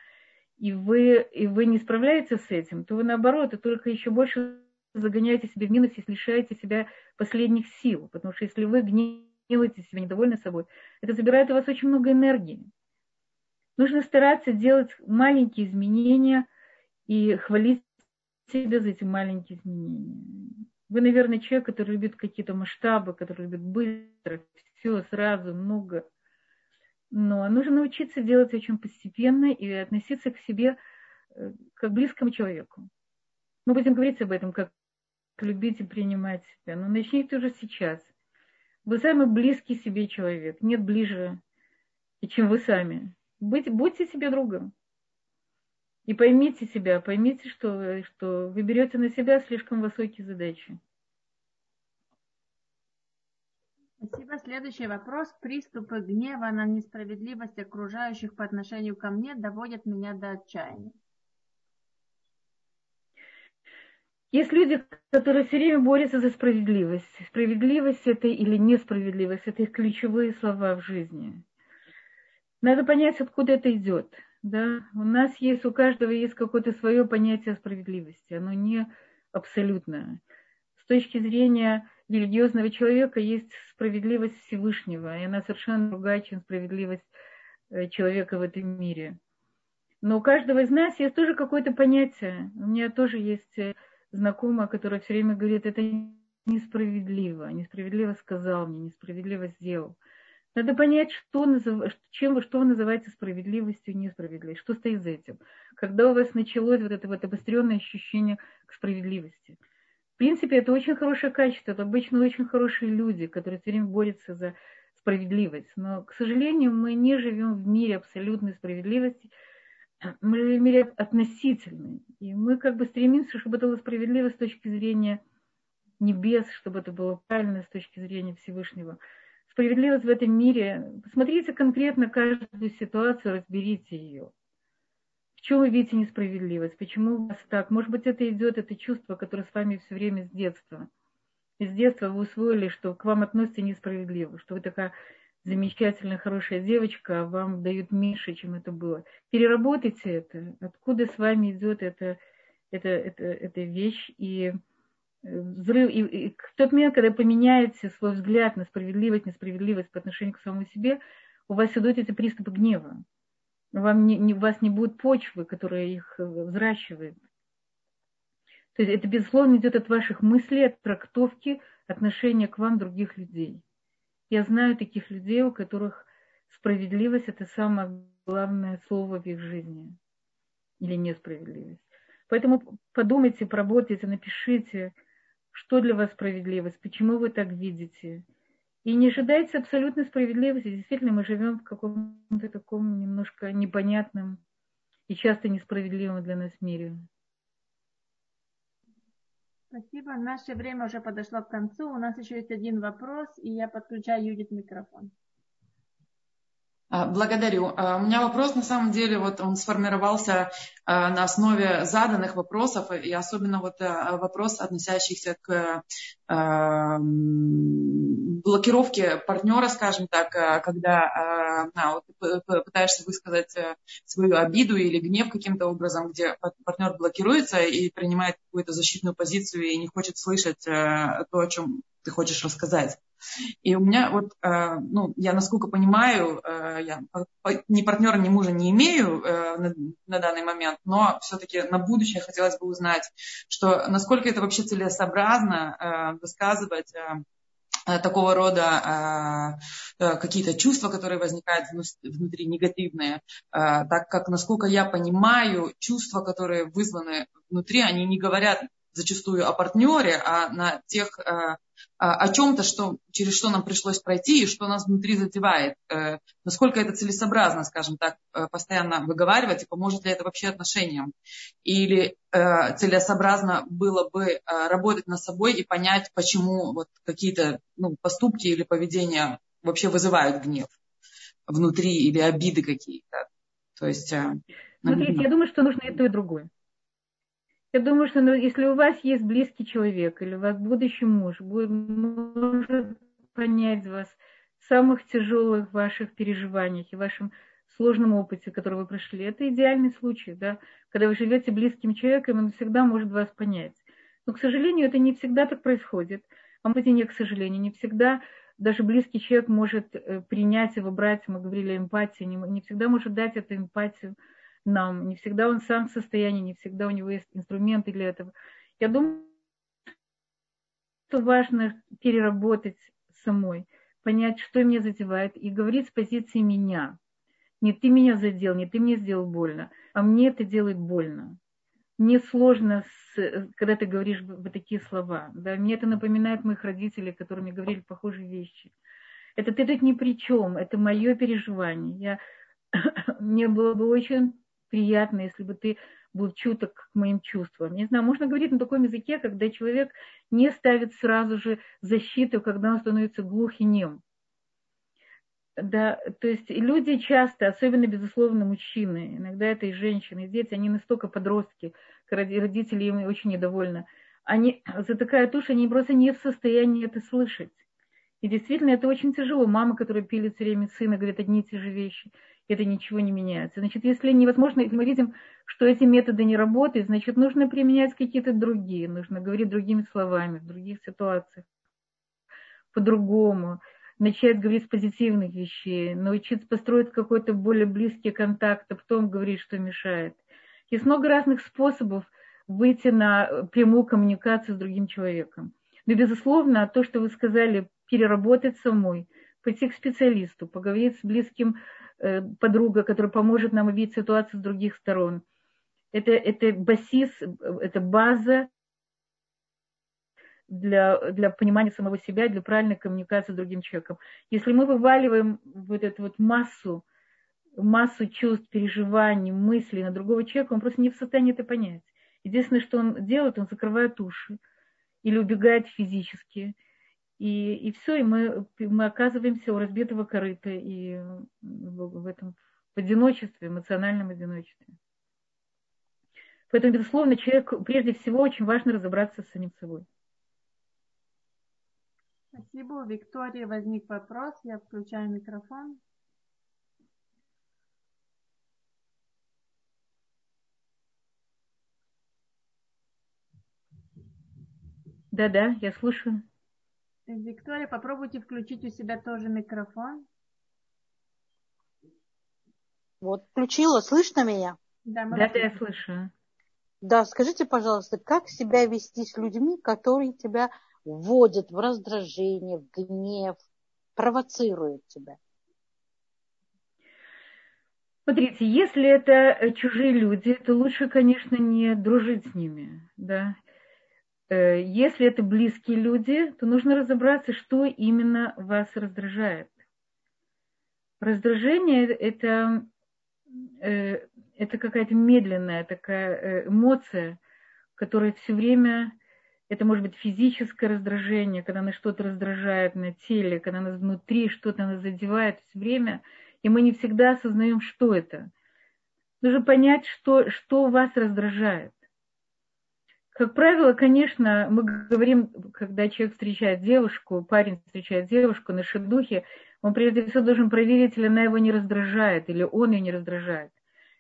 и вы, и вы не справляетесь с этим, то вы наоборот, и только еще больше загоняете себя в минус, если лишаете себя последних сил. Потому что если вы гневаете себя, недовольны собой, это забирает у вас очень много энергии. Нужно стараться делать маленькие изменения и хвалить себя за эти маленькие изменения. Вы, наверное, человек, который любит какие-то масштабы, который любит быстро, все сразу, много. Но нужно научиться делать очень постепенно и относиться к себе э, как к близкому человеку. Мы будем говорить об этом, как любить и принимать себя. Но начните уже сейчас. Вы самый близкий себе человек. Нет ближе, чем вы сами. Будь, будьте себе другом. И поймите себя, поймите, что, что вы берете на себя слишком высокие задачи. Спасибо. Следующий вопрос. Приступы гнева на несправедливость окружающих по отношению ко мне доводят меня до отчаяния. Есть люди, которые все время борются за справедливость. Справедливость это или несправедливость, это их ключевые слова в жизни. Надо понять, откуда это идет. Да? У нас есть, у каждого есть какое-то свое понятие справедливости. Оно не абсолютное. С точки зрения религиозного человека есть справедливость Всевышнего, и она совершенно другая, чем справедливость э, человека в этом мире. Но у каждого из нас есть тоже какое-то понятие. У меня тоже есть э, знакомая, которая все время говорит, это несправедливо, несправедливо сказал мне, несправедливо сделал. Надо понять, что, назыв... чем, что вы называете справедливостью и несправедливостью, что стоит за этим. Когда у вас началось вот это вот обостренное ощущение к справедливости. В принципе, это очень хорошее качество, это обычно очень хорошие люди, которые все время борются за справедливость. Но, к сожалению, мы не живем в мире абсолютной справедливости, мы живем в мире относительный. И мы как бы стремимся, чтобы это было справедливо с точки зрения небес, чтобы это было правильно с точки зрения Всевышнего. Справедливость в этом мире, посмотрите конкретно каждую ситуацию, разберите ее. В чем вы видите несправедливость? Почему у вас так? Может быть, это идет, это чувство, которое с вами все время с детства. Из детства вы усвоили, что к вам относятся несправедливо, что вы такая замечательная, хорошая девочка, а вам дают меньше, чем это было. Переработайте это, откуда с вами идет эта, эта, эта, эта вещь. И взрыв, и, и в тот момент, когда поменяете свой взгляд на справедливость, несправедливость по отношению к самому себе, у вас идут эти приступы гнева. Вам не, не, у вас не будет почвы, которая их э, взращивает. То есть это, безусловно, идет от ваших мыслей, от трактовки отношения к вам других людей. Я знаю таких людей, у которых справедливость – это самое главное слово в их жизни. Или несправедливость. Поэтому подумайте, поработайте, напишите, что для вас справедливость, почему вы так видите. И не ожидайте абсолютной справедливости. Действительно, мы живем в каком-то таком немножко непонятном и часто несправедливом для нас мире. Спасибо. Наше время уже подошло к концу. У нас еще есть один вопрос, и я подключаю Юдит микрофон. А, благодарю. А, у меня вопрос, на самом деле, вот он сформировался а, на основе заданных вопросов, и особенно вот вопрос, относящийся к блокировке партнера, скажем так, когда а, вот, пытаешься высказать э, свою обиду или гнев каким-то образом, где партнер блокируется и принимает какую-то защитную позицию и не хочет слышать э, то, о чем ты хочешь рассказать. И у меня вот, э, ну, я насколько понимаю, э, я ни партнера, ни мужа не имею э, на, на данный момент, но все-таки на будущее хотелось бы узнать, что насколько это вообще целесообразно высказывать такого рода э, какие-то чувства, которые возникают внутри, негативные, так как, насколько я понимаю, чувства, которые вызваны внутри, они не говорят зачастую о партнере, а на тех, э, о чем-то, что, через что нам пришлось пройти и что нас внутри задевает. Э, насколько это целесообразно, скажем так, э, постоянно выговаривать и поможет ли это вообще отношениям. Или целесообразно было бы работать над собой и понять, почему вот какие-то ну, поступки или поведения вообще вызывают гнев внутри или обиды какие-то. То есть... Смотрите, я думаю, что нужно и то, и другое. Я думаю, что ну, если у вас есть близкий человек или у вас будущий муж, будет, может понять вас в самых тяжелых ваших переживаниях и вашем сложном опыте, который вы прошли, это идеальный случай, да, когда вы живете близким человеком, он всегда может вас понять. Но, к сожалению, это не всегда так происходит. А может и не к сожалению, не всегда даже близкий человек может э, принять и выбрать, мы говорили о эмпатии, не, не всегда может дать эту эмпатию нам. Не всегда он сам в состоянии, не всегда у него есть инструменты для этого. Я думаю, что важно переработать самой, понять, что меня задевает, и говорить с позиции меня. Не ты меня задел, не ты мне сделал больно, а мне это делает больно. Мне сложно, с, когда ты говоришь вот такие слова. Да? Мне это напоминает моих родителей, которые говорили похожие вещи. Это ты тут ни при чем, это мое переживание. Я, мне было бы очень приятно, если бы ты был чуток к моим чувствам. Не знаю, можно говорить на таком языке, когда человек не ставит сразу же защиту, когда он становится глух и нем. Да, то есть люди часто, особенно, безусловно, мужчины, иногда это и женщины, и дети, они настолько подростки, родители им очень недовольны, они затыкают уши, они просто не в состоянии это слышать. И действительно, это очень тяжело. Мама, которая пилит все время сына, говорит одни и те же вещи это ничего не меняется. Значит, если невозможно, мы видим, что эти методы не работают, значит, нужно применять какие-то другие, нужно говорить другими словами, в других ситуациях, по-другому, начать говорить с позитивных вещей, научиться построить какой-то более близкий контакт, а потом говорить, что мешает. Есть много разных способов выйти на прямую коммуникацию с другим человеком. Но, безусловно, то, что вы сказали, переработать самой, пойти к специалисту, поговорить с близким Э, подруга, которая поможет нам увидеть ситуацию с других сторон. Это, это басис, это база для, для понимания самого себя, для правильной коммуникации с другим человеком. Если мы вываливаем вот эту вот массу, массу чувств, переживаний, мыслей на другого человека, он просто не в состоянии это понять. Единственное, что он делает, он закрывает уши или убегает физически – и, и все, и мы, мы оказываемся у разбитого корыта и в, этом в одиночестве, эмоциональном одиночестве. Поэтому, безусловно, человек, прежде всего, очень важно разобраться с самим собой. Спасибо. У Виктории возник вопрос. Я включаю микрофон. Да-да, я слушаю. Виктория, попробуйте включить у себя тоже микрофон. Вот, включила. Слышно меня? Да, мы да, да, я слышу. Да, скажите, пожалуйста, как себя вести с людьми, которые тебя вводят в раздражение, в гнев, провоцируют тебя? Смотрите, если это чужие люди, то лучше, конечно, не дружить с ними, да. Э, если это близкие люди, то нужно разобраться, что именно вас раздражает. Раздражение это, э, это какая-то медленная такая э, эмоция, которая все время, это может быть физическое раздражение, когда нас что-то раздражает на теле, когда нас внутри что-то нас задевает все время, и мы не всегда осознаем, что это. Нужно понять, что, что вас раздражает. Как правило, конечно, мы говорим, когда человек встречает девушку, парень встречает девушку на шедухе, он прежде всего должен проверить, или она его не раздражает, или он ее не раздражает.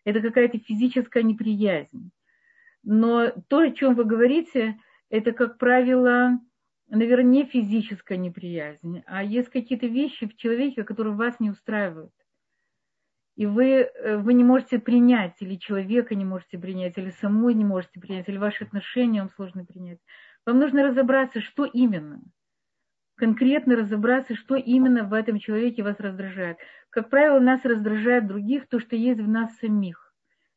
Это какая-то физическая неприязнь. Но то, о чем вы говорите, это, как правило, наверное, не физическая неприязнь, а есть какие-то вещи в человеке, которые вас не устраивают и вы, э, вы не можете принять, или человека не можете принять, или самой не можете принять, или ваши отношения вам сложно принять. Вам нужно разобраться, что именно. конкретно разобраться, что именно в этом человеке вас раздражает. Как правило, нас раздражает других то, что есть в нас самих.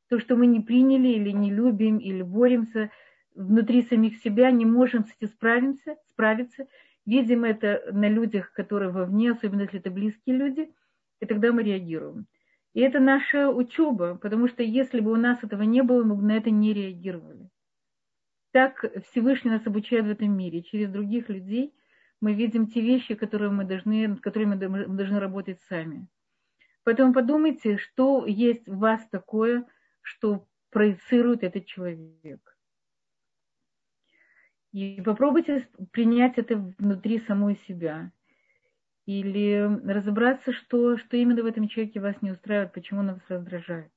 То, что мы не приняли или не любим, или боремся внутри самих себя, не можем с этим справиться, справиться. Видим это на людях, которые вовне, особенно если это близкие люди, и тогда мы реагируем. И это наша учеба, потому что если бы у нас этого не было, мы бы на это не реагировали. Так Всевышний нас обучает в этом мире. Через других людей – мы видим те вещи, которые мы должны, над которыми мы должны работать сами. Поэтому подумайте, что есть в вас такое, что проецирует этот человек. И попробуйте принять это внутри самой себя. Или разобраться, что, что именно в этом человеке вас не устраивает, почему он вас раздражает.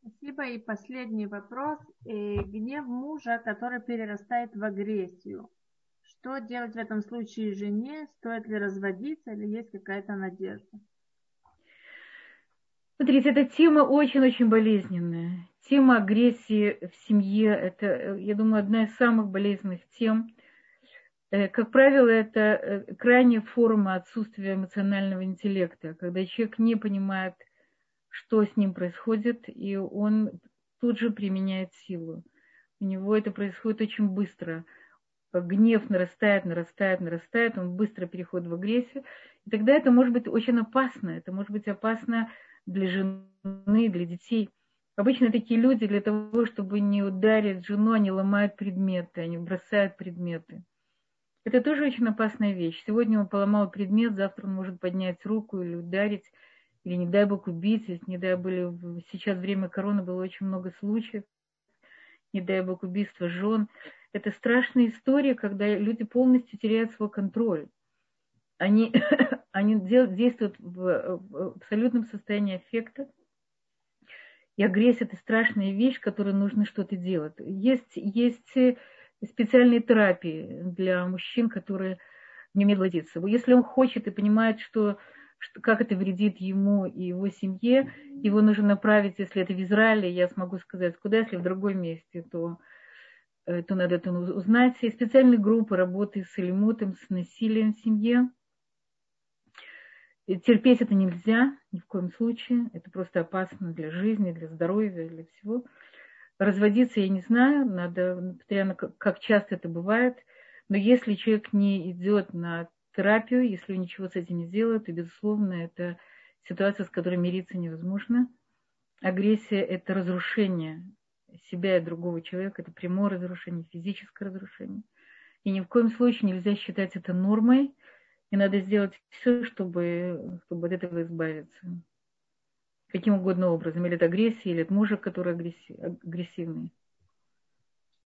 Спасибо. И последний вопрос. Э, гнев мужа, который перерастает в агрессию. Что делать в этом случае жене? Стоит ли разводиться или есть какая-то надежда? Смотрите, эта тема очень-очень болезненная. Тема агрессии в семье – это, я думаю, одна из самых болезненных тем. Э, как правило, это э, крайняя форма отсутствия эмоционального интеллекта, когда человек не понимает, что с ним происходит, и он тут же применяет силу. У него это происходит очень быстро – гнев нарастает, нарастает, нарастает, он быстро переходит в агрессию. И тогда это может быть очень опасно. Это может быть опасно для жены, для детей. Обычно такие люди для того, чтобы не ударить жену, они ломают предметы, они бросают предметы. Это тоже очень опасная вещь. Сегодня он поломал предмет, завтра он может поднять руку или ударить, или не дай бог убить. Не дай были, сейчас время короны было очень много случаев. Не дай бог убийства жен это страшная история, когда люди полностью теряют свой контроль. Они, они действуют в, абсолютном состоянии аффекта. И агрессия – это страшная вещь, которой нужно что-то делать. Есть, есть специальные терапии для мужчин, которые не умеют владеться. Если он хочет и понимает, что, что, как это вредит ему и его семье, его нужно направить, если это в Израиле, я смогу сказать, куда, если в другом месте, то Э, то надо это узнать. Есть специальные группы работы с элемутом, с насилием в семье. И терпеть это нельзя ни в коем случае. Это просто опасно для жизни, для здоровья, для всего. Разводиться я не знаю, надо, постоянно, как часто это бывает. Но если человек не идет на терапию, если он ничего с этим не делает, то, безусловно, это ситуация, с которой мириться невозможно. Агрессия – это разрушение себя и другого человека, это прямое разрушение, физическое разрушение. И ни в коем случае нельзя считать это нормой, и надо сделать все, чтобы, чтобы от этого избавиться. Каким угодно образом. Или это агрессия, или это мужик, который агрессивный.